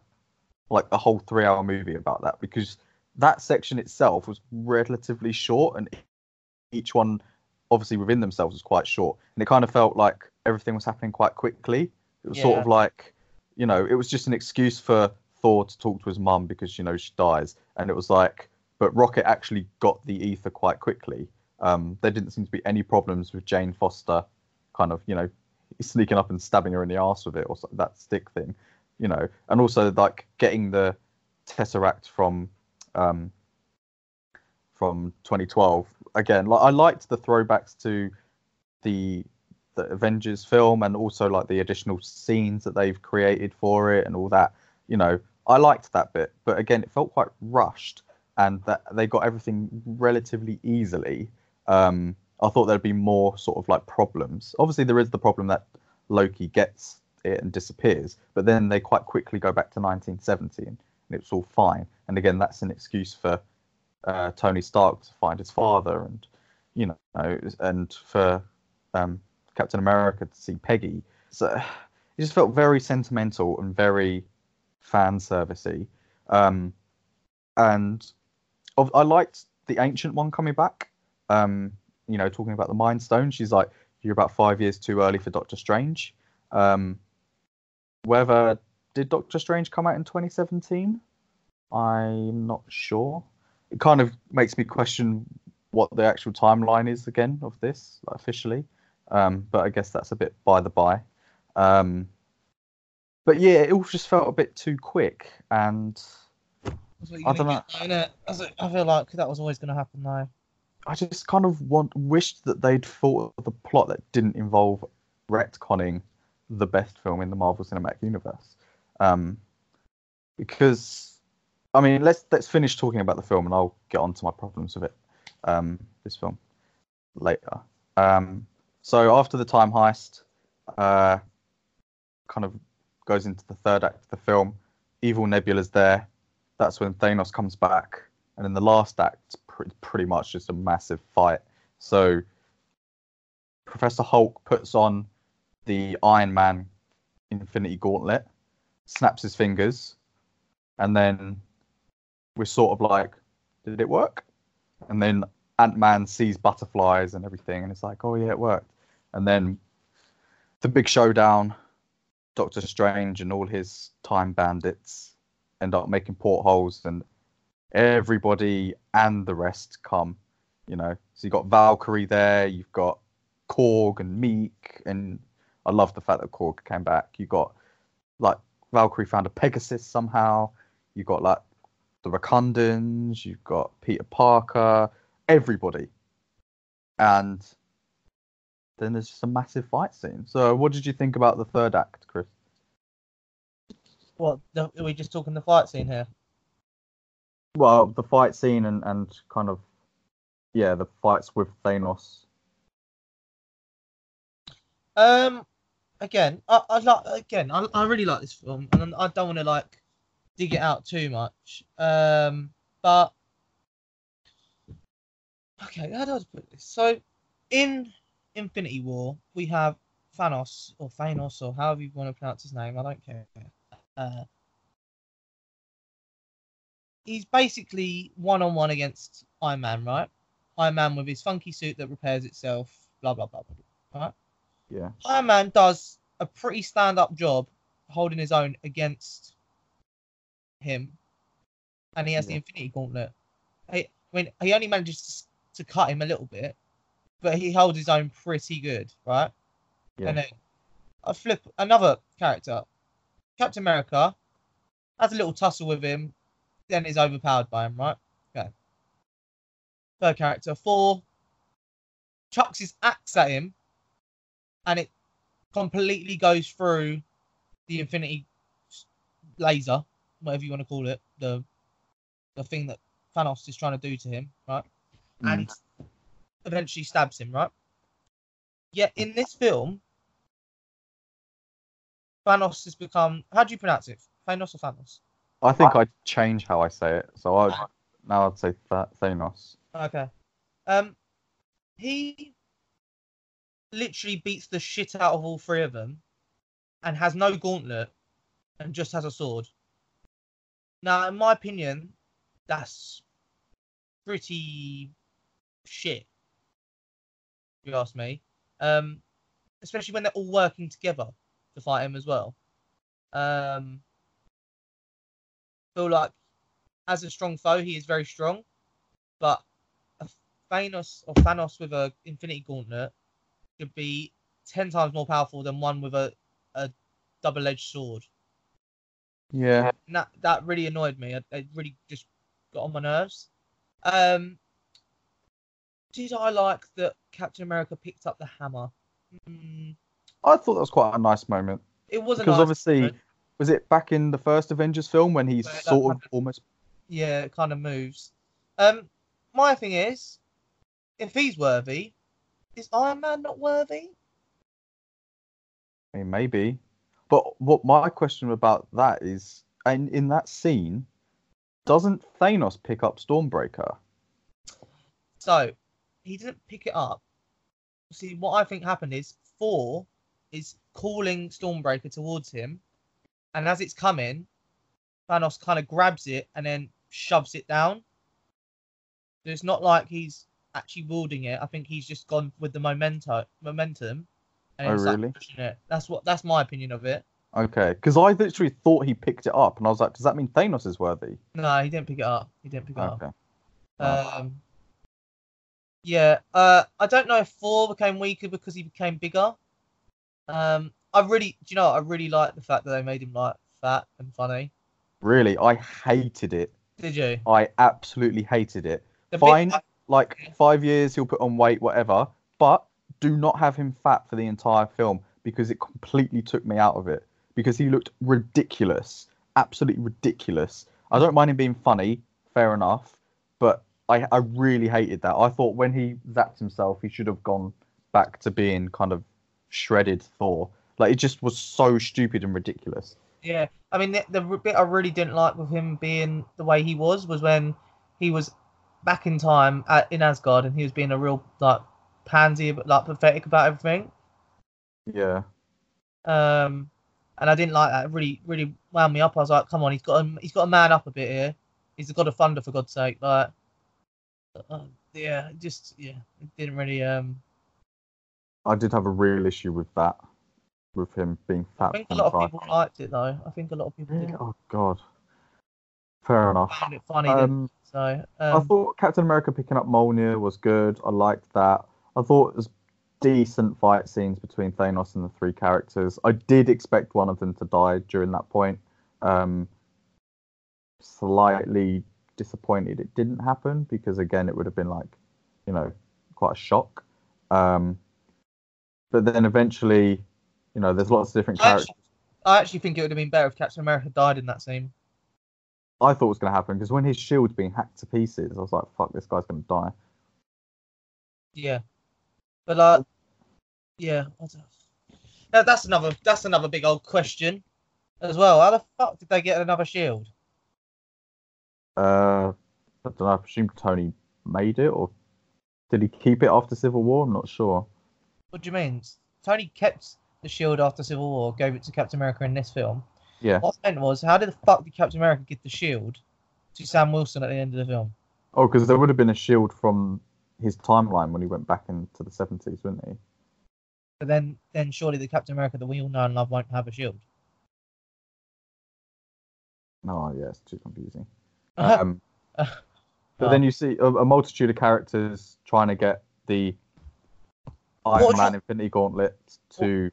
Like a whole 3-hour movie about that because that section itself was relatively short and each one obviously within themselves was quite short and it kind of felt like everything was happening quite quickly. It was sort of like, you know, it was just an excuse for Thor to talk to his mum because you know she dies, and it was like, but Rocket actually got the Aether quite quickly. Um, there didn't seem to be any problems with Jane Foster, kind of, you know, sneaking up and stabbing her in the ass with it or that stick thing, you know, and also like getting the Tesseract from um, from 2012 again. Like I liked the throwbacks to the the Avengers film and also like the additional scenes that they've created for it and all that. You know, I liked that bit, but again, it felt quite rushed and that they got everything relatively easily. Um, I thought there'd be more sort of like problems. Obviously, there is the problem that Loki gets it and disappears, but then they quite quickly go back to 1917 and it's all fine. And again, that's an excuse for uh, Tony Stark to find his father and you know, and for um, Captain America to see Peggy. So it just felt very sentimental and very fan servicey. Um, and I liked the ancient one coming back. Um, you know, talking about the Mind Stone. She's like, you're about five years too early for Doctor Strange. Um, whether did Doctor Strange come out in 2017? I'm not sure. It kind of makes me question what the actual timeline is again of this like, officially. Um, but I guess that's a bit by the by. Um, but yeah, it all just felt a bit too quick, and I dunno. get, innit? That's what- I feel like that was always going to happen though. I just kind of want wished that they'd thought of a plot that didn't involve retconning the best film in the Marvel Cinematic Universe. Um, because I mean, let's let's finish talking about the film, and I'll get on to my problems with it. Um, this film later. Um, so after the time heist, uh, kind of goes into the third act of the film. Evil Nebula's there. That's when Thanos comes back, and in the last act, pretty much just a massive fight. So Professor Hulk puts on the Iron Man Infinity Gauntlet, snaps his fingers, and then we're sort of like, did it work? And then Ant Man sees butterflies and everything, and it's like, oh yeah, it worked. And then the big showdown, Doctor Strange and all his time bandits end up making portholes, and everybody and the rest come. You know, so you've got Valkyrie there, you've got Korg and Miek, and I love the fact that Korg came back. You got like Valkyrie found a Pegasus somehow. You got like the Wakandans. You've got Peter Parker. Everybody, and then there's just a massive fight scene. So, what did you think about the third act, Chris? What? The, are we just talking the fight scene here? Well, the fight scene and and kind of yeah, the fights with Thanos. Um, again, I, I like again, I, I really like this film, and I don't want to like dig it out too much. Um, but okay, how do I put this? So, in Infinity War, we have Thanos or Thanos or however you want to pronounce his name. I don't care. Uh, he's basically one on one against Iron Man, right? Iron Man with his funky suit that repairs itself. Blah blah blah blah. blah right? Yeah. Iron Man does a pretty stand up job holding his own against him. And he has the Infinity Gauntlet. He, I mean, he only manages to cut him a little bit, but he holds his own pretty good, right? Yeah. And then I flip another character. Captain America has a little tussle with him, then is overpowered by him, right? Okay. Third character, four, chucks his axe at him, and it completely goes through the Infinity laser, whatever you want to call it, the the thing that Thanos is trying to do to him, right? Mm. And eventually stabs him, right? Yet in this film, Thanos has become. How do you pronounce it? Thanos or Thanos? I think I'd change how I say it. So I now I'd say Th- Thanos. Okay. Um, he literally beats the shit out of all three of them, and has no gauntlet, and just has a sword. Now, in my opinion, that's pretty shit. You ask me, um, especially when they're all working together to fight him as well. Um, feel like as a strong foe, he is very strong, but a Thanos or Thanos with a Infinity Gauntlet should be ten times more powerful than one with a, a double-edged sword. Yeah. And that that really annoyed me. It, it really just got on my nerves. Um, did I like that Captain America picked up the hammer? Mm, I thought that was quite a nice moment it was a because nice obviously moment. was it back in the first Avengers film when he's Where sort of happened. almost yeah, it kind of moves. Um, my thing is, if he's worthy, is Iron Man not worthy? I mean, maybe. But what my question about that is, in in that scene, doesn't Thanos pick up Stormbreaker? So he didn't pick it up. See, what I think happened is Thor is calling Stormbreaker towards him, and as it's coming, Thanos kind of grabs it and then shoves it down. So it's not like he's actually wielding it. I think he's just gone with the memento, momentum, and Oh, like really? pushing it. That's what. That's my opinion of it. Okay, because I literally thought he picked it up, and I was like, does that mean Thanos is worthy? No, he didn't pick it up. He didn't pick it up. Okay. Um, yeah, uh, I don't know if Thor became weaker because he became bigger. Um, I really, do you know, what? I really like the fact that they made him like fat and funny. Really, I hated it. Did you? I absolutely hated it. The Fine. Bit, Like five years, he'll put on weight, whatever. But do not have him fat for the entire film because it completely took me out of it. Because he looked ridiculous, absolutely ridiculous. I don't mind him being funny, fair enough, but I I really hated that. I thought when he zapped himself, he should have gone back to being kind of shredded Thor. Like it just was so stupid and ridiculous. yeah, I mean, the, the bit I really didn't like with him being the way he was was when he was back in time at, in Asgard and he was being a real like pansy, but like pathetic about everything. Yeah. Um, and I didn't like that. It really, really wound me up. I was like, come on, he's got a, he's got a man up a bit here. He's the god of thunder for God's sake. Like, uh, yeah, just yeah, it didn't really um. I did have a real issue with that. with him being fat. I think a lot of people liked it though. I think a lot of people Yeah, did oh god. Fair enough. found it funny. Um, So I um, thought Captain America picking up Mjolnir was good. I liked that. I thought it was decent fight scenes between Thanos and the three characters. I did expect one of them to die during that point. Um, slightly disappointed it didn't happen because again it would have been like, you know, quite a shock. Um, but then eventually, you know, there's lots of different I characters. actually, I actually think it would have been better if Captain America died in that scene. I thought it was going to happen because when his shield's being hacked to pieces, I was like, "Fuck, this guy's going to die." Yeah, but uh, yeah, I that's another that's another big old question as well. How the fuck did they get another shield? Uh, I don't know. I presume Tony made it, or did he keep it after Civil War? I'm not sure. What do you mean? Tony kept the shield after Civil War, gave it to Captain America in this film. Yeah. What I meant was, how did the fuck did Captain America get the shield to Sam Wilson at the end of the film? Oh, because there would have been a shield from his timeline when he went back into the 70s, wouldn't he? But then, then surely the Captain America that we all know and love won't have a shield. No, yeah, it's too confusing. Um, Uh, but then you see a, a multitude of characters trying to get the Iron What- Man Infinity Gauntlet to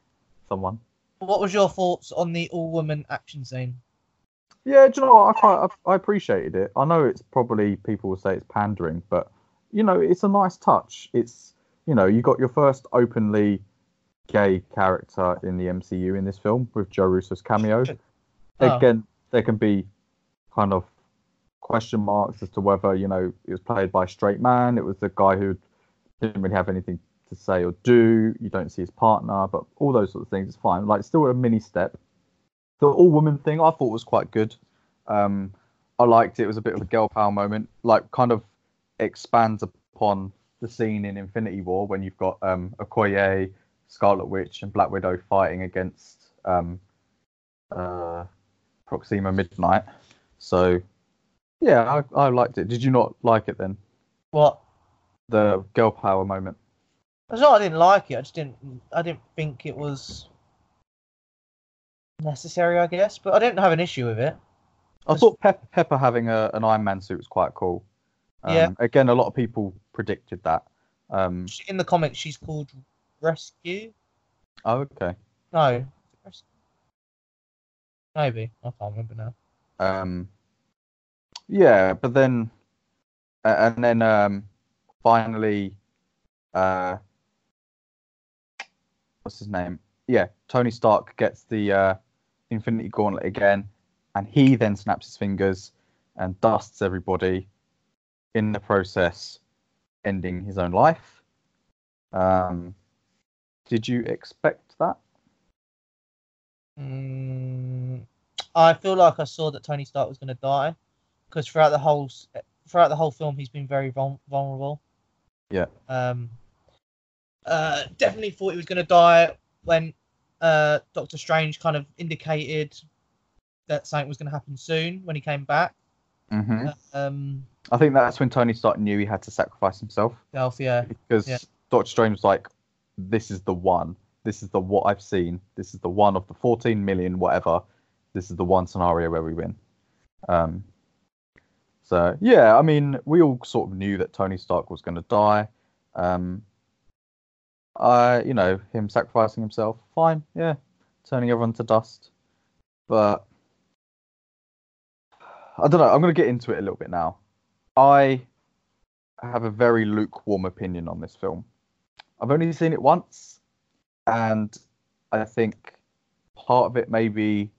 someone. what was your thoughts on the all-woman action scene? Yeah, do you know what? I quite I, I appreciated it. I know it's probably people will say it's pandering, but you know, it's a nice touch. It's you know, you got your first openly gay character in the MCU in this film with Joe Russo's cameo. Oh. Again, there can be kind of question marks as to whether you know it was played by a straight man. It was the guy who didn't really have anything to say or do. You don't see his partner, but all those sort of things It's fine. Like still a mini step. The all woman thing I thought was quite good. Um, I liked it. It was a bit of a girl power moment. Like kind of expands upon the scene in Infinity War when you've got um, Okoye, Scarlet Witch, and Black Widow fighting against um, uh, Proxima Midnight. So yeah, I, I liked it. Did you not like it then? What? The girl power moment. It's not I didn't like it. I just didn't. I didn't think it was necessary. I guess, but I didn't have an issue with it. I thought Pep- Pepper having a, an Iron Man suit was quite cool. Um, Yeah. Again, a lot of people predicted that. Um, In the comics, she's called Rescue. oh, okay. No, Maybe I can't remember now. Um, yeah, but then, and then um, finally, uh, what's his name? Yeah, Tony Stark gets the uh, Infinity Gauntlet again, and he then snaps his fingers and dusts everybody. In the process, ending his own life. Um, did you expect that? Mm, I feel like I saw that Tony Stark was going to die because throughout the whole throughout the whole film he's been very vul- vulnerable. Yeah. Um. Uh, definitely thought he was going to die when uh Doctor Strange kind of indicated that something was going to happen soon when he came back. Mm-hmm. Um. I think that's when Tony Stark knew he had to sacrifice himself. Delph, yeah. because Yeah. Doctor Strange was like, "This is the one. This is the what I've seen. This is the one of the 14 million whatever. This is the one scenario where we win." Um. So yeah, I mean, we all sort of knew that Tony Stark was going to die. Um. I, you know, him sacrificing himself, fine, yeah, turning everyone to dust, but I don't know. I'm going to get into it a little bit now. I have a very lukewarm opinion on this film. I've only seen it once, and I think part of it may be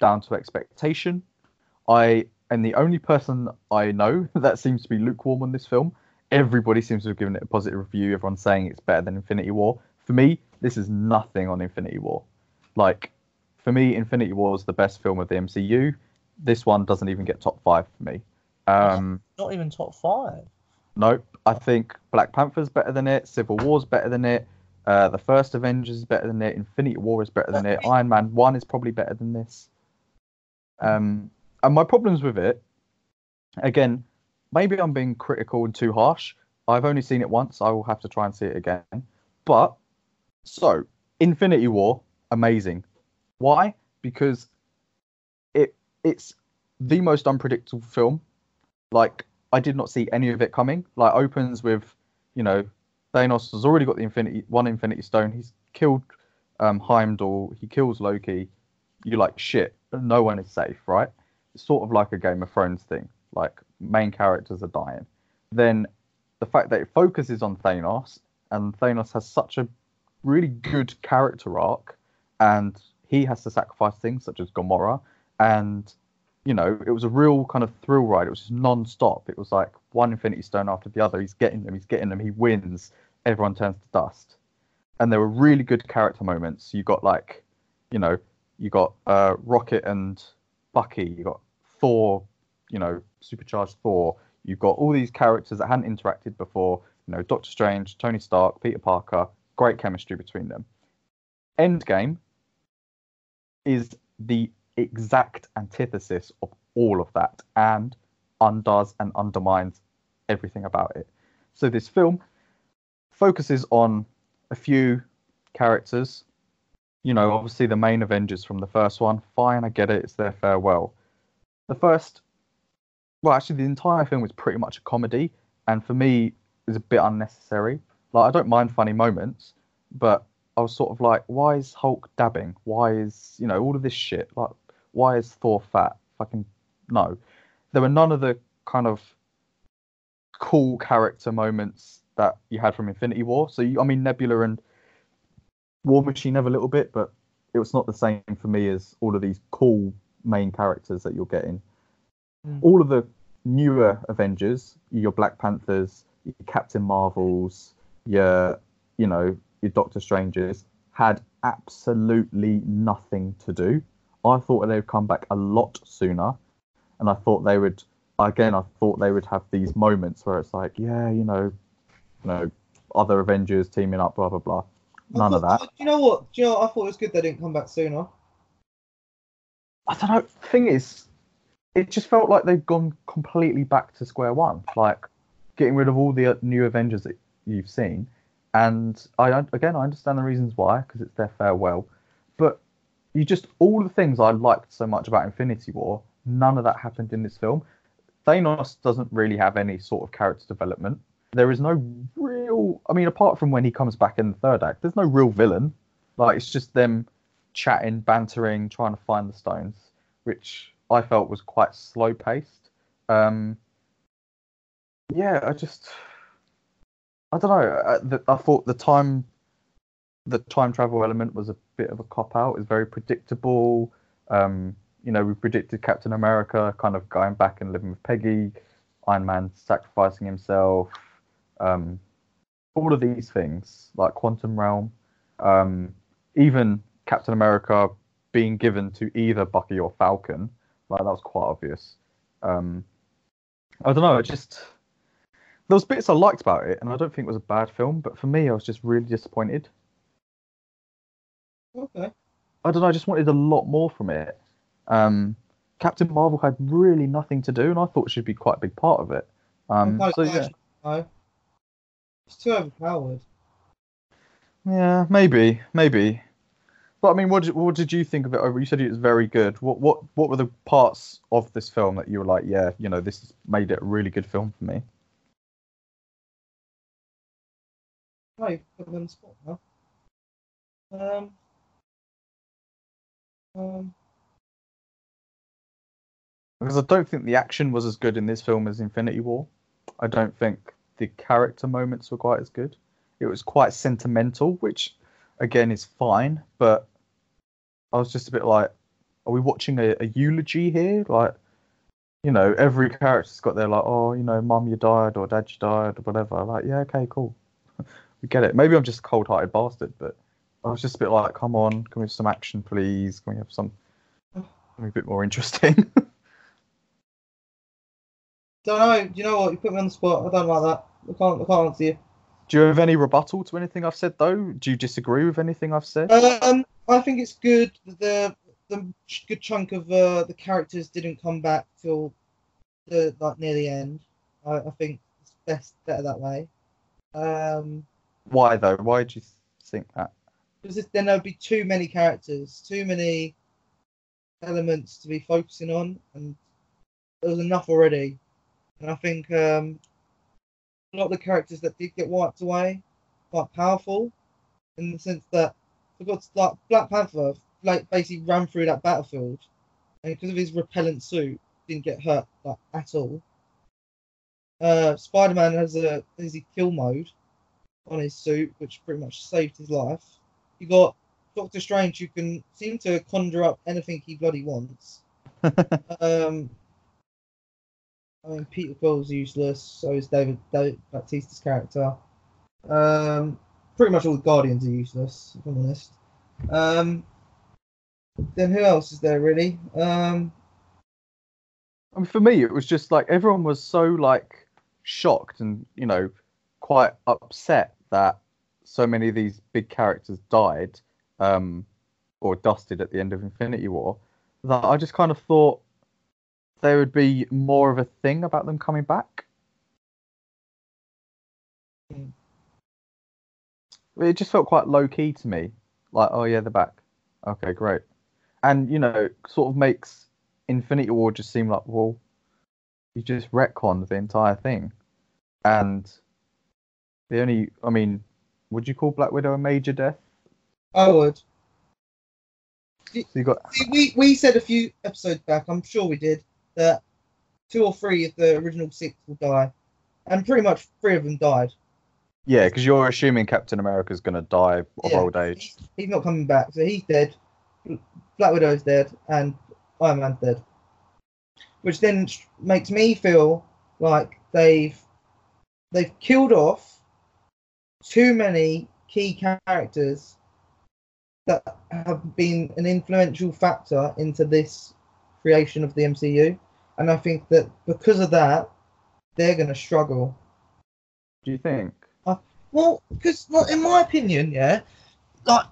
down to expectation. I am the only person I know that seems to be lukewarm on this film. Everybody seems to have given it a positive review. Everyone's saying it's better than Infinity War. For me, this is nothing on Infinity War. Like, for me, Infinity War is the best film of the MCU. This one doesn't even get top five for me. Um, Not even top five. Nope. I think Black Panther's better than it. Civil War's better than it. Uh, the first Avengers is better than it. Infinity War is better than it. Iron Man One is probably better than this. Um, and my problems with it, again, maybe I'm being critical and too harsh. I've only seen it once. I will have to try and see it again. But so Infinity War, amazing. Why? Because it it's the most unpredictable film. Like I did not see any of it coming. Like opens with, you know, Thanos has already got the Infinity one Infinity Stone. He's killed um, Heimdall. He kills Loki. You're like shit. No one is safe, right? Sort of like a Game of Thrones thing. Like main characters are dying. Then the fact that it focuses on Thanos and Thanos has such a really good character arc, and he has to sacrifice things such as Gamora, and you know it was a real kind of thrill ride. It was just non-stop. It was like one Infinity Stone after the other. He's getting them. He's getting them. He wins. Everyone turns to dust, and there were really good character moments. You got like, you know, you got uh, Rocket and Bucky. You got Thor. You know, supercharged Thor. You've got all these characters that hadn't interacted before. You know, Doctor Strange, Tony Stark, Peter Parker. Great chemistry between them. Endgame is the exact antithesis of all of that and undoes and undermines everything about it. So this film focuses on a few characters. You know, obviously the main Avengers from the first one. Fine, I get it. It's their farewell. The first, well, actually, the entire film was pretty much a comedy, and for me, was a bit unnecessary. Like, I don't mind funny moments, but I was sort of like, why is Hulk dabbing? Why is you know all of this shit? Like, why is Thor fat? Fucking no. There were none of the kind of cool character moments that you had from Infinity War. So you, I mean, Nebula and War Machine have a little bit, but it was not the same for me as all of these cool main characters that you're getting. Mm. All of the newer Avengers, your Black Panthers, your Captain Marvels, your you know your Doctor Strangers, had absolutely nothing to do. I thought they would come back a lot sooner, and I thought they would. Again, I thought they would have these moments where it's like, yeah, you know, you know, other Avengers teaming up, blah blah blah. None I of that. Do you know what? Do you know? What? I thought it was good they didn't come back sooner. I don't know. Thing is, it just felt like they've gone completely back to square one. Like getting rid of all the uh, new Avengers that you've seen, and I again I understand the reasons why because it's their farewell, but you just all the things I liked so much about Infinity War, none of that happened in this film. Thanos doesn't really have any sort of character development. There is no I mean, apart from when he comes back in the third act, there's no real villain. Like it's just them chatting, bantering, trying to find the stones, which I felt was quite slow paced. Um, yeah, I just, I don't know. I, I thought the time, the time travel element was a bit of a cop out. It's very predictable. Um, you know, we predicted Captain America kind of going back and living with Peggy, Iron Man sacrificing himself, um, all of these things like Quantum Realm, um, even Captain America being given to either Bucky or Falcon, like that was quite obvious. Um, I don't know. I just there was bits I liked about it, and I don't think it was a bad film. But for me, I was just really disappointed. Okay. I don't know. I just wanted a lot more from it. Um, Captain Marvel had really nothing to do, and I thought she'd be quite a big part of it. Um, so yeah, No. It's too overpowered. yeah, maybe, maybe. But I mean, what did, what did you think of it? Over, you said it was very good. What what what were the parts of this film that you were like, yeah, you know, this has made it a really good film for me? No, you put me on the spot now. Um. Um. Because I don't think the action was as good in this film as Infinity War. I don't think the character moments were quite as good. It was quite sentimental, which again is fine, but I was just a bit like, are we watching a, a eulogy here? Like, you know, every character's got their like, oh, you know, mum, you died, or dad, you died, or whatever. Like, yeah, okay, cool. we get it. Maybe I'm just a cold-hearted bastard, but I was just a bit like, come on, can we have some action, please? Can we have some a bit more interesting? Don't know. You know what? You put me on the spot. I don't like that. I can't. I can't answer you. Do you have any rebuttal to anything I've said, though? Do you disagree with anything I've said? Um, I think it's good. that The the good chunk of uh, the characters didn't come back till the like near the end. I, I think it's best better that way. Um, Why though? Why do you think that? because then there'd be too many characters, too many elements to be focusing on, and there was enough already. And I think um, a lot of the characters that did get wiped away quite powerful, in the sense that I got like Black Panther, like basically ran through that battlefield, and because of his repellent suit, didn't get hurt like at all. Uh, Spider Man has a easy kill mode on his suit, which pretty much saved his life. You got Doctor Strange, who can seem to conjure up anything he bloody wants. um, I mean, Peter Quill's useless. So is David, David character. Um, pretty much all the Guardians are useless, if I'm honest. Um, then who else is there really? Um, I mean, for me, it was just like everyone was so like shocked and you know quite upset that so many of these big characters died um, or dusted at the end of Infinity War that I just kind of thought there would be more of a thing about them coming back. It just felt quite low key to me. Like, oh yeah, they're back. Okay, great. And you know, sort of makes Infinity War just seem like, well, you just retconned the entire thing. And the only, I mean, would you call Black Widow a major death? I would. So you got See, we we said a few episodes back, I'm sure we did, that two or three of the original six will die, and pretty much three of them died. yeah, because you're assuming Captain America's gonna die of Yeah, old age. He's, he's not coming back, so he's dead. Black Widow's dead, and Iron Man's dead. Which then makes me feel like they've they've killed off too many key characters that have been an influential factor into this creation of the MCU, and I think that because of that, they're going to struggle. Do you think? Well, because not in my opinion, yeah, like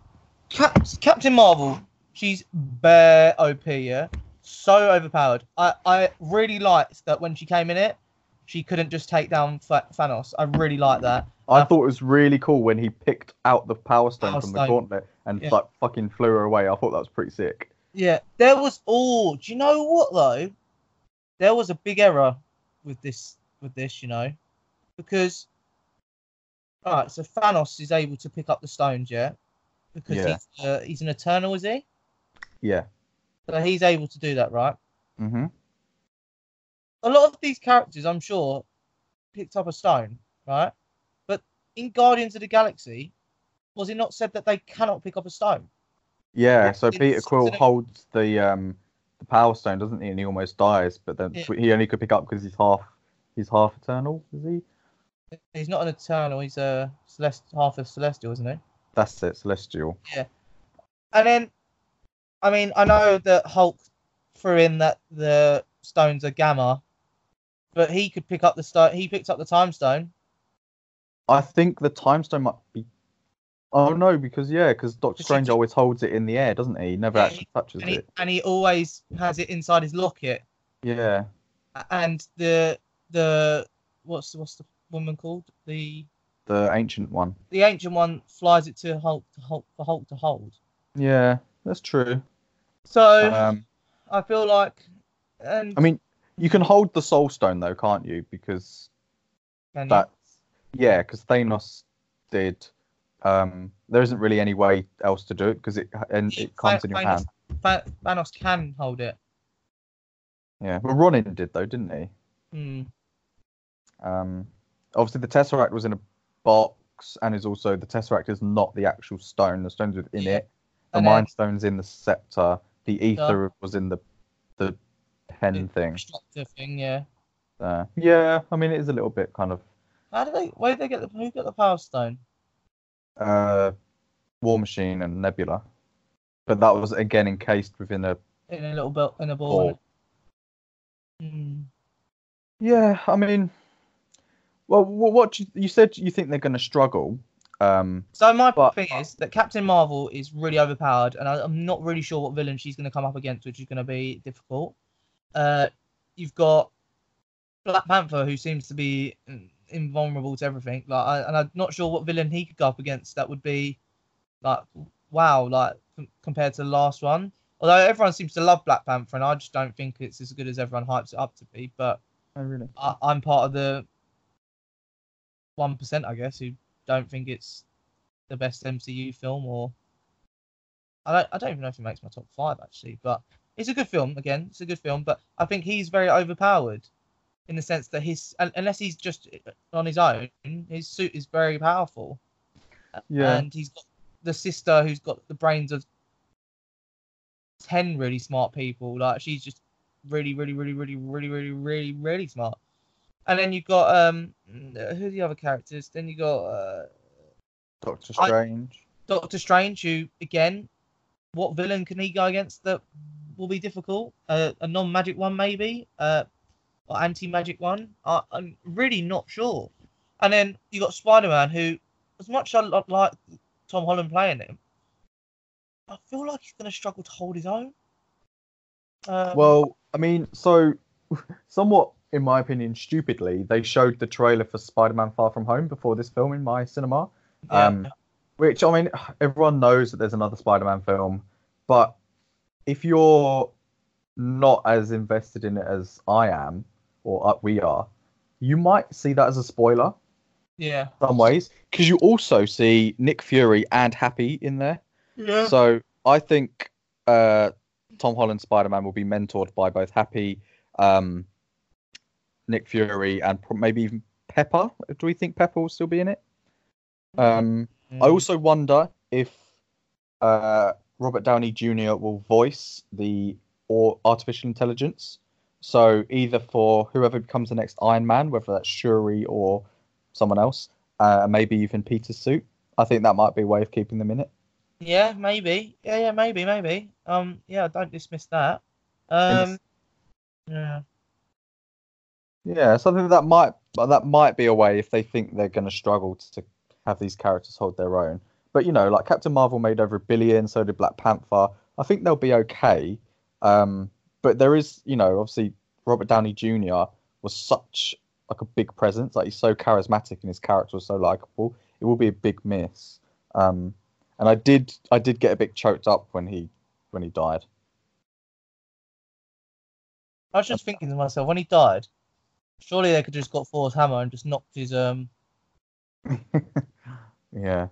Cap- Captain Marvel, she's bare OP, yeah, so overpowered. I I really liked that when she came in it, she couldn't just take down Thanos. I really like that. I Uh, thought it was really cool when he picked out the Power Stone Power from Stone. the gauntlet and Yeah. like fucking flew her away. I thought that was pretty sick. Yeah, there was. Oh, do you know what though? There was a big error with this. With this, you know, because all right, so Thanos is able to pick up the stones, yeah, because Yeah. he's uh, he's an Eternal, is he? Yeah. So he's able to do that, right? Mm-hmm. A lot of these characters, I'm sure, picked up a stone, right? But in Guardians of the Galaxy, was it not said that they cannot pick up a stone? Yeah. Yeah, So Peter Quill holds the um the Power Stone, doesn't he? And he almost dies, but then Yeah. he only could pick up because he's half he's half eternal. Is he? He's not an Eternal. He's a celest, half a Celestial, isn't he? That's it. Celestial. Yeah, and then, I mean, I know that Hulk threw in that the stones are gamma, but he could pick up the stone. He picked up the time stone. I think the Time Stone might be. Oh no, because yeah, because Doctor Strange always holds it in the air, doesn't he? He never Yeah, actually touches and he it. and he always has it inside his locket. Yeah. And the the what's what's the woman called? The The ancient one. the ancient one flies it to Hulk to Hulk for Hulk to hold. Yeah, that's true. So Um, I feel like, and I mean, you can hold the Soul Stone though, can't you? Because that, yeah, because Thanos did. Um, there isn't really any way else to do it because it and it comes in your hand. Tha- Thanos can hold it. Yeah, but Ronan did though, didn't he? Hmm. Um, obviously the Tesseract was in a box, and is also the Tesseract is not the actual stone. The stone's within Yeah. it. The And then- Mind Stone's in the scepter. The Aether was in the the pen thing. Thing, yeah. Uh, yeah, I mean it is a little bit kind of How did they? Where did they get the? Who got the Power Stone? Uh, War Machine and Nebula, but that was again encased within a In a little belt, in a ball. Hmm. Yeah, I mean, well, wh- what you, you said you think they're going to struggle. Um, So my But- thing is that Captain Marvel is really overpowered, and I, I'm not really sure what villain she's going to come up against, which is going to be difficult. Uh, you've got Black Panther, who seems to be mm, invulnerable to everything. Like, I, and I'm not sure what villain he could go up against. That would be like wow, like com- compared to the last one. Although everyone seems to love Black Panther, and I just don't think it's as good as everyone hypes it up to be. But Oh, really? I, I'm part of the one percent, I guess, who don't think it's the best MCU film, or I don't, I don't even know if it makes my top five actually. But it's a good film. Again, it's a good film, but I think he's very overpowered in the sense that his unless he's just on his own, his suit is very powerful. Yeah. and he's got the sister who's got the brains of ten really smart people. Like she's just really, really, really, really, really, really, really, really smart. And then you've got um, who are the other characters? Then you got uh, Doctor I- Strange. Doctor Strange, who again, what villain can he go against that will be difficult? Uh, a non-magic one, maybe, uh, or anti-magic one. I, I'm really not sure. And then you got Spider-Man, who, as much as I like Tom Holland playing him, I feel like he's going to struggle to hold his own. Um, Well, I mean, so somewhat, in my opinion, stupidly, they showed the trailer for Spider-Man: Far From Home before this film in my cinema. yeah. um, Which I mean, everyone knows that there's another Spider-Man film, but if you're not as invested in it as I am or uh, we are, you might see that as a spoiler yeah, some ways because you also see Nick Fury and Happy in there. yeah, So I think uh, Tom Holland Spider Man will be mentored by both Happy, um, Nick Fury, and pro- maybe even Pepper. Do we think Pepper will still be in it? Um, I also wonder if uh, Robert Downey Jr. will voice the or artificial intelligence. So either for whoever becomes the next Iron Man, whether that's Shuri or someone else, uh, maybe even Peter's suit. I think that might be a way of keeping them in it. Yeah, maybe. Yeah, yeah, maybe, maybe. Um, yeah, don't dismiss that. Um, yeah, Yeah, something that might that might be a way if they think they're going to struggle to have these characters hold their own. But you know, like Captain Marvel made over a billion, so did Black Panther. I think they'll be okay. Um, but there is, you know, obviously Robert Downey Jr. was such like a big presence, like he's so charismatic and his character was so likable. It will be a big miss. Um, and I did, I did get a bit choked up when he, when he died. I was just thinking to myself when he died, surely they could just got Thor's hammer and just knocked his um. Yeah.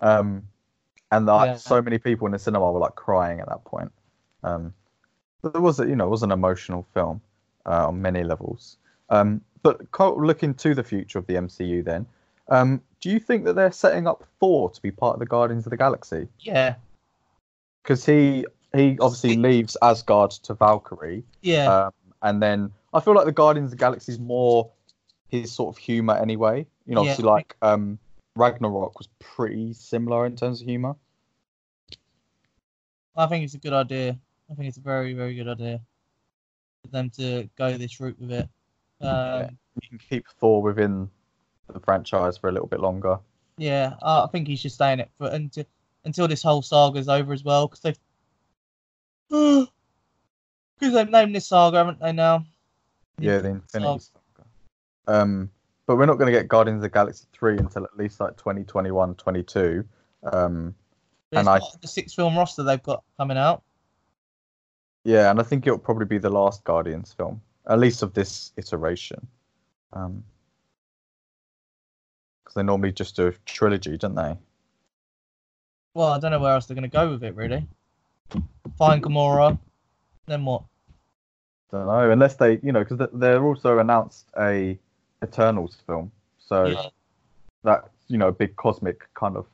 Um, and like Yeah. so many people in the cinema were like crying at that point. Um, but it was, a- you know, it was an emotional film uh, on many levels. Um, but looking to the future of the MCU, then, um, do you think that they're setting up Thor to be part of the Guardians of the Galaxy? Yeah, Because he he obviously leaves Asgard to Valkyrie, yeah, um, and then I feel like the Guardians of the Galaxy is more his sort of humor anyway. You know, Yeah. obviously like um, Ragnarok was pretty similar in terms of humor. I think it's a good idea. I think it's a very, very good idea for them to go this route with it. Um, Yeah. You can keep Thor within the franchise for a little bit longer. Yeah, I I think he should stay in it for until until this whole saga is over as well, because they've because they've named this saga, haven't they? Now. Yeah, the Infinity So- Saga. Um, but we're not going to get Guardians of the Galaxy three until at least like 2021, 22. Um, And I- the six film roster they've got coming out. Yeah, and I think it'll probably be the last Guardians film, at least of this iteration. Um, because they normally just do a trilogy, don't they? Well, I don't know where else they're going to go with it, really. Find Gamora, then what? Don't know, unless they, you know, because they're also announced a Eternals film, so Yeah. that you know, a big cosmic kind of.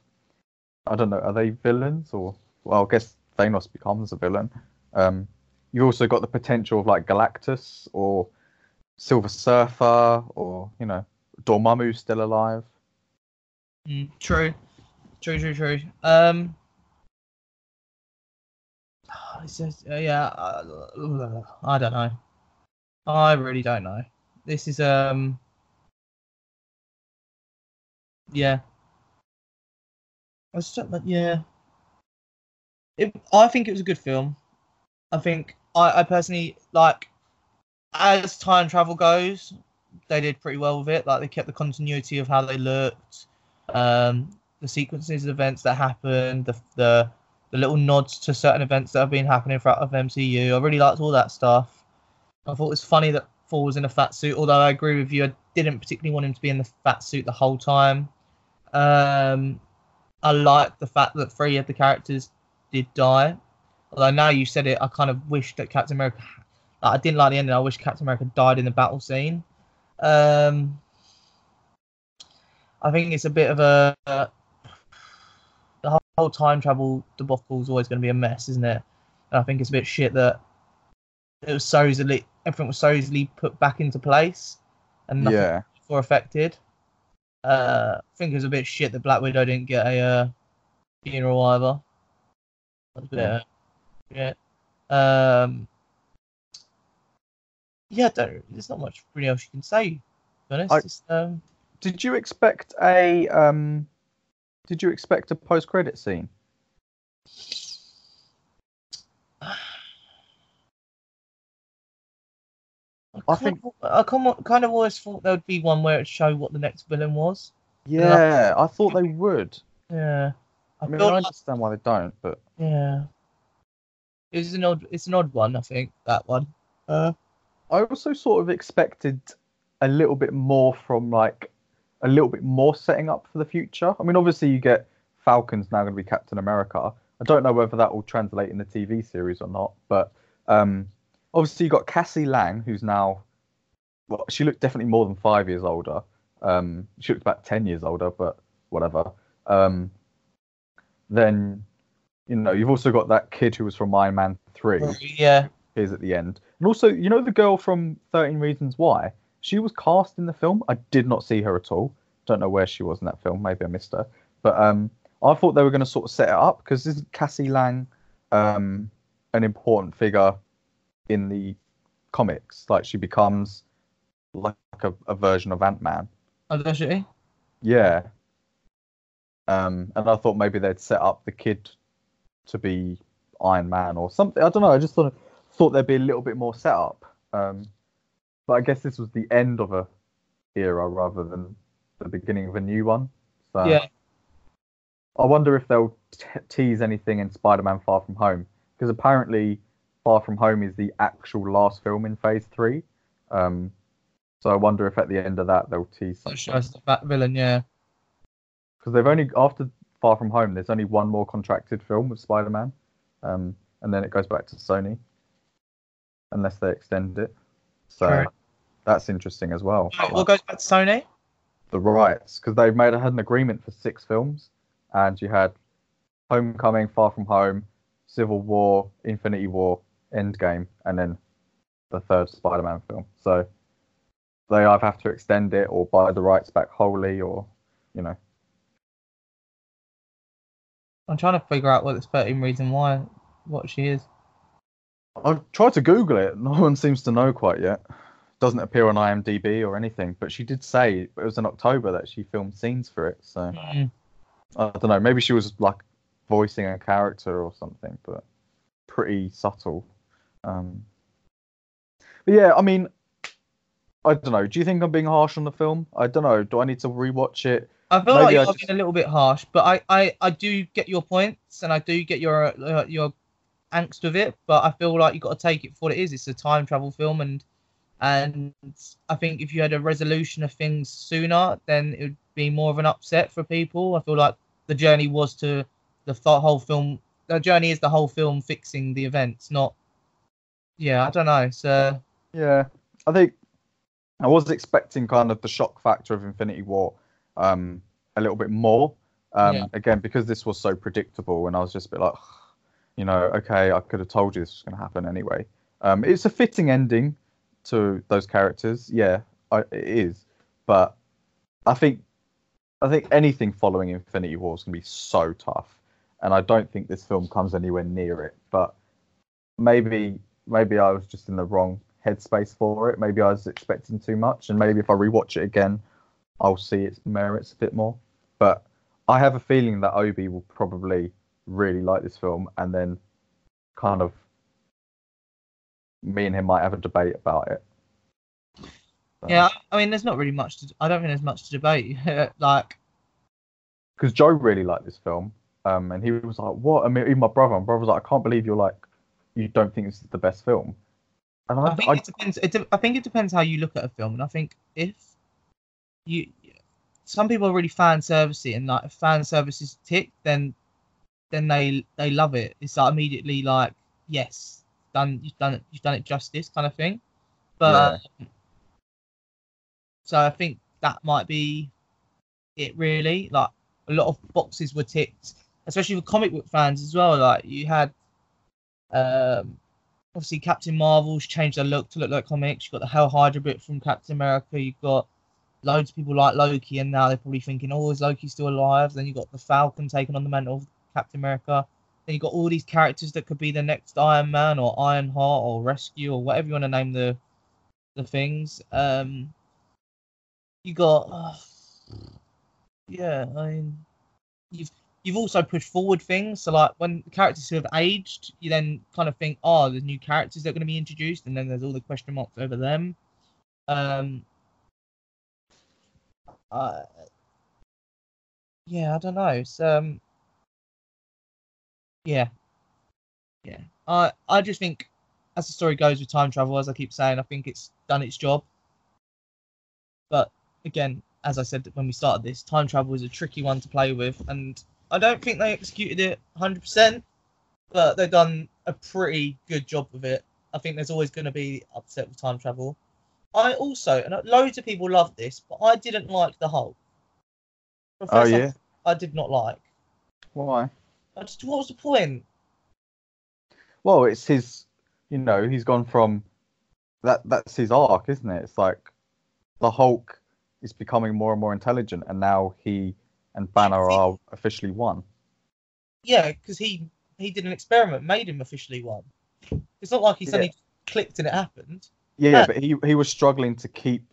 I don't know, are they villains or? Well, I guess Thanos becomes a villain. Um, you've also got the potential of like Galactus or Silver Surfer or you know, Dormammu's still alive. Mm, true, true, true, true. Um, just, uh, yeah, uh, I don't know. I really don't know. This is um, yeah. I was yeah. It, I think it was a good film. I think I, I personally like as time travel goes, they did pretty well with it. Like they kept the continuity of how they looked. Um, the sequences of events that happened, the the the little nods to certain events that have been happening throughout of MCU. I really liked all that stuff. I thought it was funny that Thor was in a fat suit, although I agree with you, I didn't particularly want him to be in the fat suit the whole time. Um, I like the fact that three of the characters did die. Although now you said it, I kind of wish that Captain America. Like, I didn't like the ending. I wish Captain America died in the battle scene. Um, I think it's a bit of a. the whole, time travel debacle is always going to be a mess, isn't it? And I think it's a bit shit that it was so easily everything was so easily put back into place, and nothing Yeah. were affected. Uh, I think it was a bit shit that Black Widow didn't get a uh, funeral either. That was a bit, yeah. Um, yeah, I there's not much really else you can say. To be honest, I- um, Did you expect a um? Did you expect a post-credit scene? I I think- think I kind of, always thought there would be one where it showed what the next villain was. Yeah, I thought they would. Yeah, I, I mean, I understand why they don't, but yeah, it's an odd, it's an odd one. I think that one. Uh, I also sort of expected a little bit more from like a little bit more setting up for the future. I mean, obviously you get Falcon's now going to be Captain America. I don't know whether that will translate in the TV series or not, but um, obviously you got Cassie Lang, who's now well, she looked definitely more than five years older. Um, she looked about ten years older, but whatever. Um, then you know you've also got that kid who was from Iron Man three yeah, appears at the end. And also, you know the girl from 13 Reasons Why? She was cast in the film. I did not see her at all. Don't know where she was in that film. Maybe I missed her. But um, I thought they were going to sort of set it up because isn't Cassie Lang um, an important figure in the comics? Like she becomes like a, a version of Ant Man. oh, does she? Yeah. Um, and I thought maybe they'd set up the kid to be Iron Man or something. I don't know. I just thought thought there'd be a little bit more setup. Um, but I guess this was the end of a era rather than the beginning of a new one. So Yeah. I wonder if they'll t- tease anything in Spider-Man: Far From Home because apparently Far From Home is the actual last film in Phase Three. Um, so I wonder if at the end of that they'll tease something shows the fat villain. Yeah. because they've only after Far From Home, there's only one more contracted film with Spider-Man, um, and then it goes back to Sony, unless they extend it. So Correct. that's interesting as well. What goes back to Sony? the rights, because they've made had an agreement for six films, and you had Homecoming, Far From Home, Civil War, Infinity War, Endgame, and then the third Spider-Man film. So they either have to extend it or buy the rights back wholly, or you know. I'm trying to figure out what this 13 reason why, what she is. I've tried to Google it. No one seems to know quite yet. Doesn't appear on IMDb or anything. But she did say it was in October that she filmed scenes for it. So Mm. I don't know. Maybe she was like voicing a character or something, but pretty subtle. Um, but yeah, I mean, I don't know. Do you think I'm being harsh on the film? I don't know. Do I need to rewatch it? I feel Maybe like I you're just- being a little bit harsh, but I, I, I do get your points and I do get your uh, your angst with it. But I feel like you got to take it for what it is. It's a time travel film, and and I think if you had a resolution of things sooner, then it would be more of an upset for people. I feel like the journey was to the th- whole film. The journey is the whole film fixing the events, not. Yeah, I don't know. So Yeah, I think I was expecting kind of the shock factor of Infinity War um, a little bit more. Um, Yeah. Again, because this was so predictable, and I was just a bit like, you know, okay, I could have told you this was going to happen anyway. Um, it's a fitting ending to those characters, yeah, I, it is. But I think I think anything following Infinity War is going to be so tough, and I don't think this film comes anywhere near it. But maybe maybe I was just in the wrong headspace for it. Maybe I was expecting too much, and maybe if I rewatch it again, I'll see its merits a bit more. But I have a feeling that Obi will probably really like this film, and then kind of me and him might have a debate about it. So, Yeah, I mean, there's not really much. To, I don't think there's much to debate. like, because Joe really liked this film, um, and he was like, "What?" I mean, even my brother, my brother was like, "I can't believe you're like, you don't think this is the best film." And I, I think I, it depends. It de- I think it depends how you look at a film, and I think if you, some people are really fan servicey, and like if fan service is tick, then then they they love it. It's like immediately like yes, done you've done it you've done it justice kind of thing. But um, so I think that might be it really. Like a lot of boxes were ticked, especially with comic book fans as well. Like you had um obviously Captain Marvel's changed their look to look like comics. You've got the Hail Hydra bit from Captain America. You've got loads of people like Loki, and now they're probably thinking, oh, is Loki still alive? Then you've got the Falcon taking on the mantle of Captain America. Then you've got all these characters that could be the next Iron Man or Ironheart or Rescue or whatever you want to name the the things. Um, you got, uh, yeah, I mean, you've you've also pushed forward things. So like when characters who have aged, you then kind of think, oh, there's new characters that are going to be introduced, and then there's all the question marks over them. Um, uh, yeah, I don't know. It's um, yeah, yeah. I I just think as the story goes with time travel, as I keep saying, I think it's done its job. But again, as I said when we started this, time travel is a tricky one to play with, and I don't think they executed it 100%, but they've done a pretty good job with it. I think there's always going to be upset with time travel. I also, and loads of people love this, but I didn't like the Hulk. oh Professor yeah, I did not like. why? I just, what was the point? Well, it's his. You know, he's gone from that. That's his arc, isn't it? It's like the Hulk is becoming more and more intelligent, and now he and Banner are officially one. Yeah, because he he did an experiment, made him officially one. It's not like he suddenly clicked and it happened. Yeah, Yeah. but he he was struggling to keep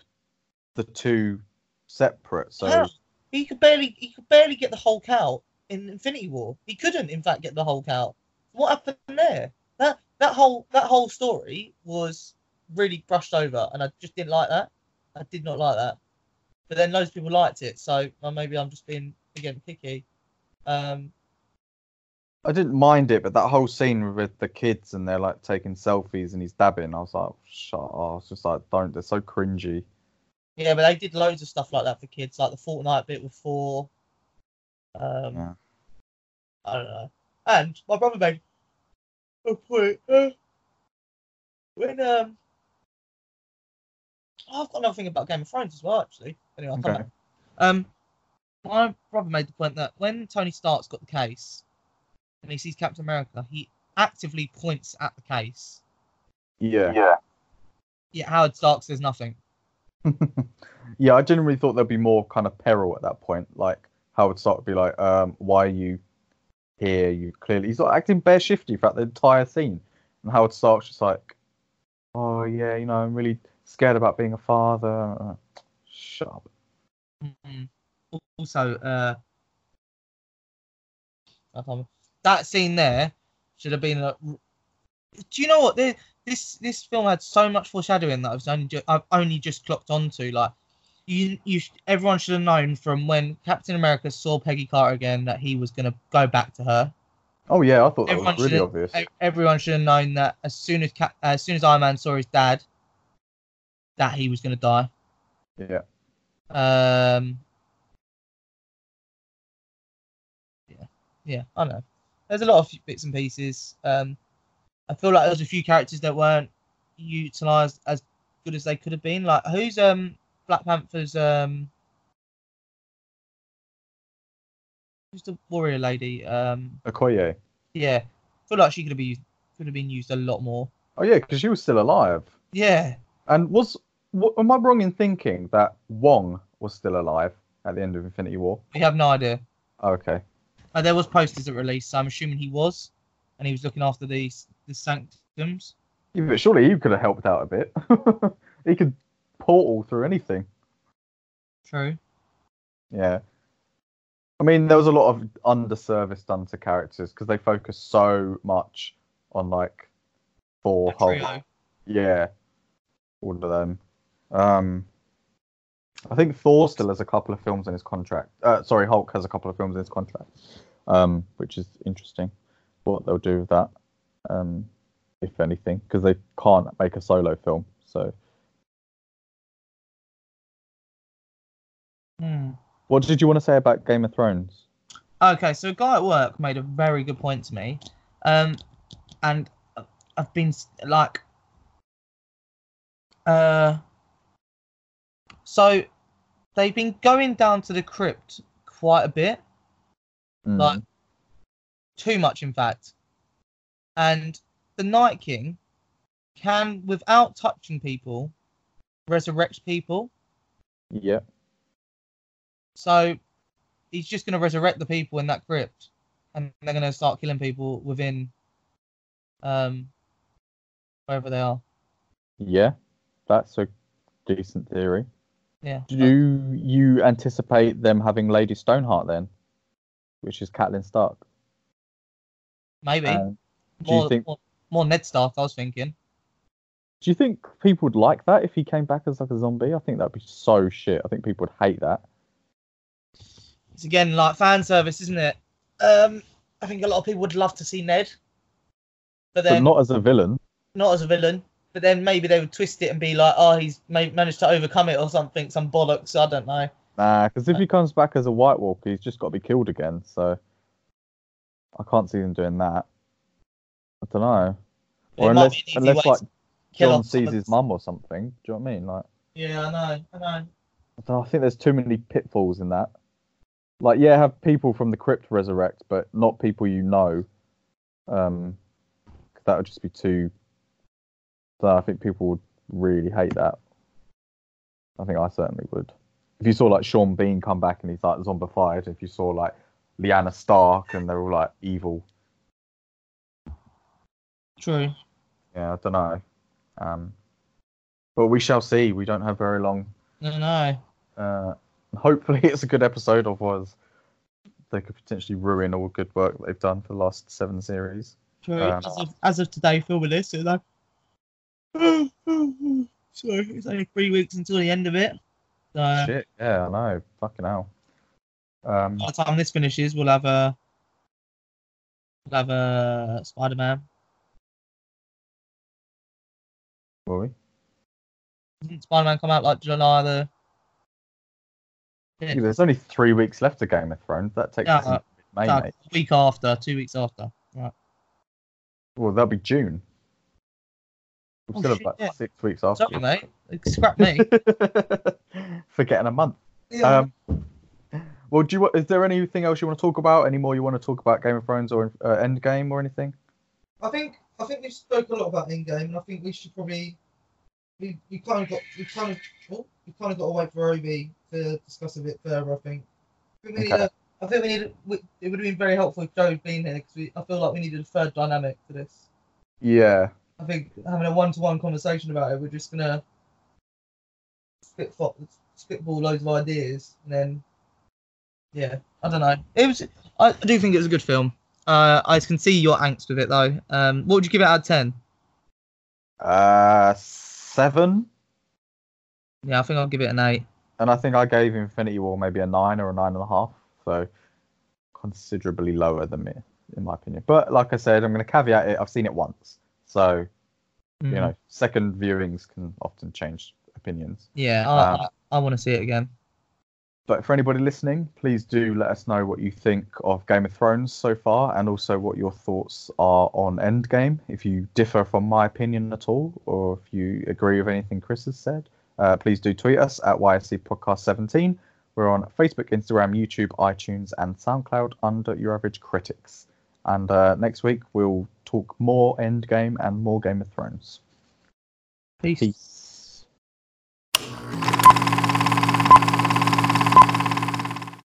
the two separate. So How? He could barely he could barely get the Hulk out in Infinity War. He couldn't, in fact, get the Hulk out. What happened there? That that whole that whole story was really brushed over, and I just didn't like that. I did not like that. But then loads of people liked it, so well, maybe I'm just being again picky. Um, I didn't mind it, but that whole scene with the kids and they're like taking selfies and he's dabbing, I was like, shut up. I was just like, don't. They're so cringy. yeah, but they did loads of stuff like that for kids, like the Fortnite bit with Thor. Um, Yeah. I don't know. And my brother made a point. Uh, when um, oh, I've got another thing about Game of Thrones as well, actually. Anyway, I'll come Okay. back. Um, my brother made the point that when Tony Stark's got the case, and he sees Captain America, he actively points at the case. Yeah. Yeah. Yeah, Howard Stark says nothing. yeah, I genuinely thought there'd be more kind of peril at that point. Like Howard Stark would be like, um, why are you here? You clearly he's like acting bare shifty throughout the entire scene. And Howard Stark's just like, Oh yeah, you know, I'm really scared about being a father. Shut up. Mm. Also, uh, I can't remember. That scene there should have been a. Do you know what? There- This this film had so much foreshadowing that I was only ju- I've only just clocked onto. Like, you you everyone should have known from when Captain America saw Peggy Carter again that he was gonna go back to her. Oh yeah, I thought that Everyone was really obvious. Everyone should have known that as soon as Cap- as soon as Iron Man saw his dad, that he was gonna die. Yeah. Um. Yeah, yeah, I know. There's a lot of bits and pieces. Um, I feel like there's a few characters that weren't utilized as good as they could have been. Like who's um Black Panther's um who's the warrior lady? Um, Okoye. yeah, I feel like she could have been used, could have been used a lot more. Oh yeah, because she was still alive. Yeah, And was am I wrong in thinking that Wong was still alive at the end of Infinity War? we have no idea. Oh, okay. Uh, there was posters at release, so I'm assuming he was, and he was looking after these the sanctums. Yeah, but surely he could have helped out a bit. he could portal through anything. True. Yeah. I mean, there was a lot of underservice done to characters because they focus so much on like four whole. Yeah, all of them. Um, I think Thor still has a couple of films in his contract. Uh, sorry, Hulk has a couple of films in his contract, um, which is interesting. What they'll do with that, um, if anything, because they can't make a solo film. So, Hmm. what did you want to say about Game of Thrones? Okay, so a guy at work made a very good point to me, um, and I've been like, uh, so they've been going down to the crypt quite a bit, Mm. Like- too much in fact, and the Night King can, without touching people, resurrect people. yeah, So he's just going to resurrect the people in that crypt, and they're going to start killing people within, um, wherever they are. yeah, that's a decent theory. Yeah. Do you anticipate them having Lady Stoneheart then, which is Catelyn Stark? Maybe And do you more, think- more more Ned Stark. I was thinking. Do you think people would like that if he came back as like a zombie? I think that'd be so shit. I think people would hate that. It's again like fan service, isn't it? Um, I think a lot of people would love to see Ned, but But then not, not as a villain. Not as a villain. But then maybe they would twist it and be like, "Oh, he's managed to overcome it or something, some bollocks." I don't know. Nah, because if he comes back as a White Walker, he's just got to be killed again. So I can't see them doing that. I don't know. Or unless, be an easy unless like Jon sees his mum or something. Do you know what I mean? Like, Yeah, I know, I know. I, know, I think there's too many pitfalls in that. Like, yeah, have people from the crypt resurrect, but not people you know. Um, 'cause that would just be too. So I think people would really hate that. I think I certainly would. If you saw like Sean Bean come back and he's like zombified, if you saw like Lyanna Stark and they're all like evil, True. yeah, I don't know. Um, but we shall see. We don't have very long No, don't. Uh, hopefully, it's a good episode. of. Otherwise, they could potentially ruin all good work they've done for the last seven series. True. Um, as, of, as of today, filming this, like, sorry, it's only three weeks until the end of it. So Shit, yeah, I know. Fucking hell. Um, by the time this finishes, we'll have a we'll have a Spider-Man. will we? Doesn't Spider-Man come out like July the? Yeah, there's only three weeks left of Game of Thrones. That takes Yeah, into May, No, a week after, two weeks after. Right. Well, that'll be June. We've Oh, still have shit, like yeah. six weeks after. Sorry, mate. Scrap me. Forgetting a month. Um, well, do you? wa- Is there anything else you want to talk about? Any more you want to talk about Game of Thrones or uh, Endgame or anything? I think I think we spoke a lot about Endgame, and I think we should probably we, we kind of got we kind of oh, we kind of got to wait for Obi to discuss a bit further. I think. I think we need Okay. a, I think we need. We, it would have been very helpful if Joe's been here because I feel like we needed a third dynamic for this. Yeah, I think having a one-to-one conversation about it, we're just gonna spit fo- spitball loads of ideas, and then yeah, I don't know. It was. I, I do think it was a good film. Uh, I can see your angst with it though. Um, what would you give it out of ten? uh, seven. Yeah, I think I'll give it an eight. And I think I gave Infinity War maybe a nine or a nine and a half, so considerably lower than me, in my opinion. But like I said, I'm going to caveat it. I've seen it once, so Mm. you know, second viewings can often change opinions. Yeah, I, Um, I, I want to see it again. But for anybody listening, please do let us know what you think of Game of Thrones so far, and also what your thoughts are on Endgame. If you differ from my opinion at all, or if you agree with anything Chris has said, uh, please do tweet us at YSC Podcast 17. We're on Facebook, Instagram, YouTube, iTunes, and SoundCloud under Your Average Critics. And uh, next week we'll talk more Endgame and more Game of Thrones. Peace. Peace.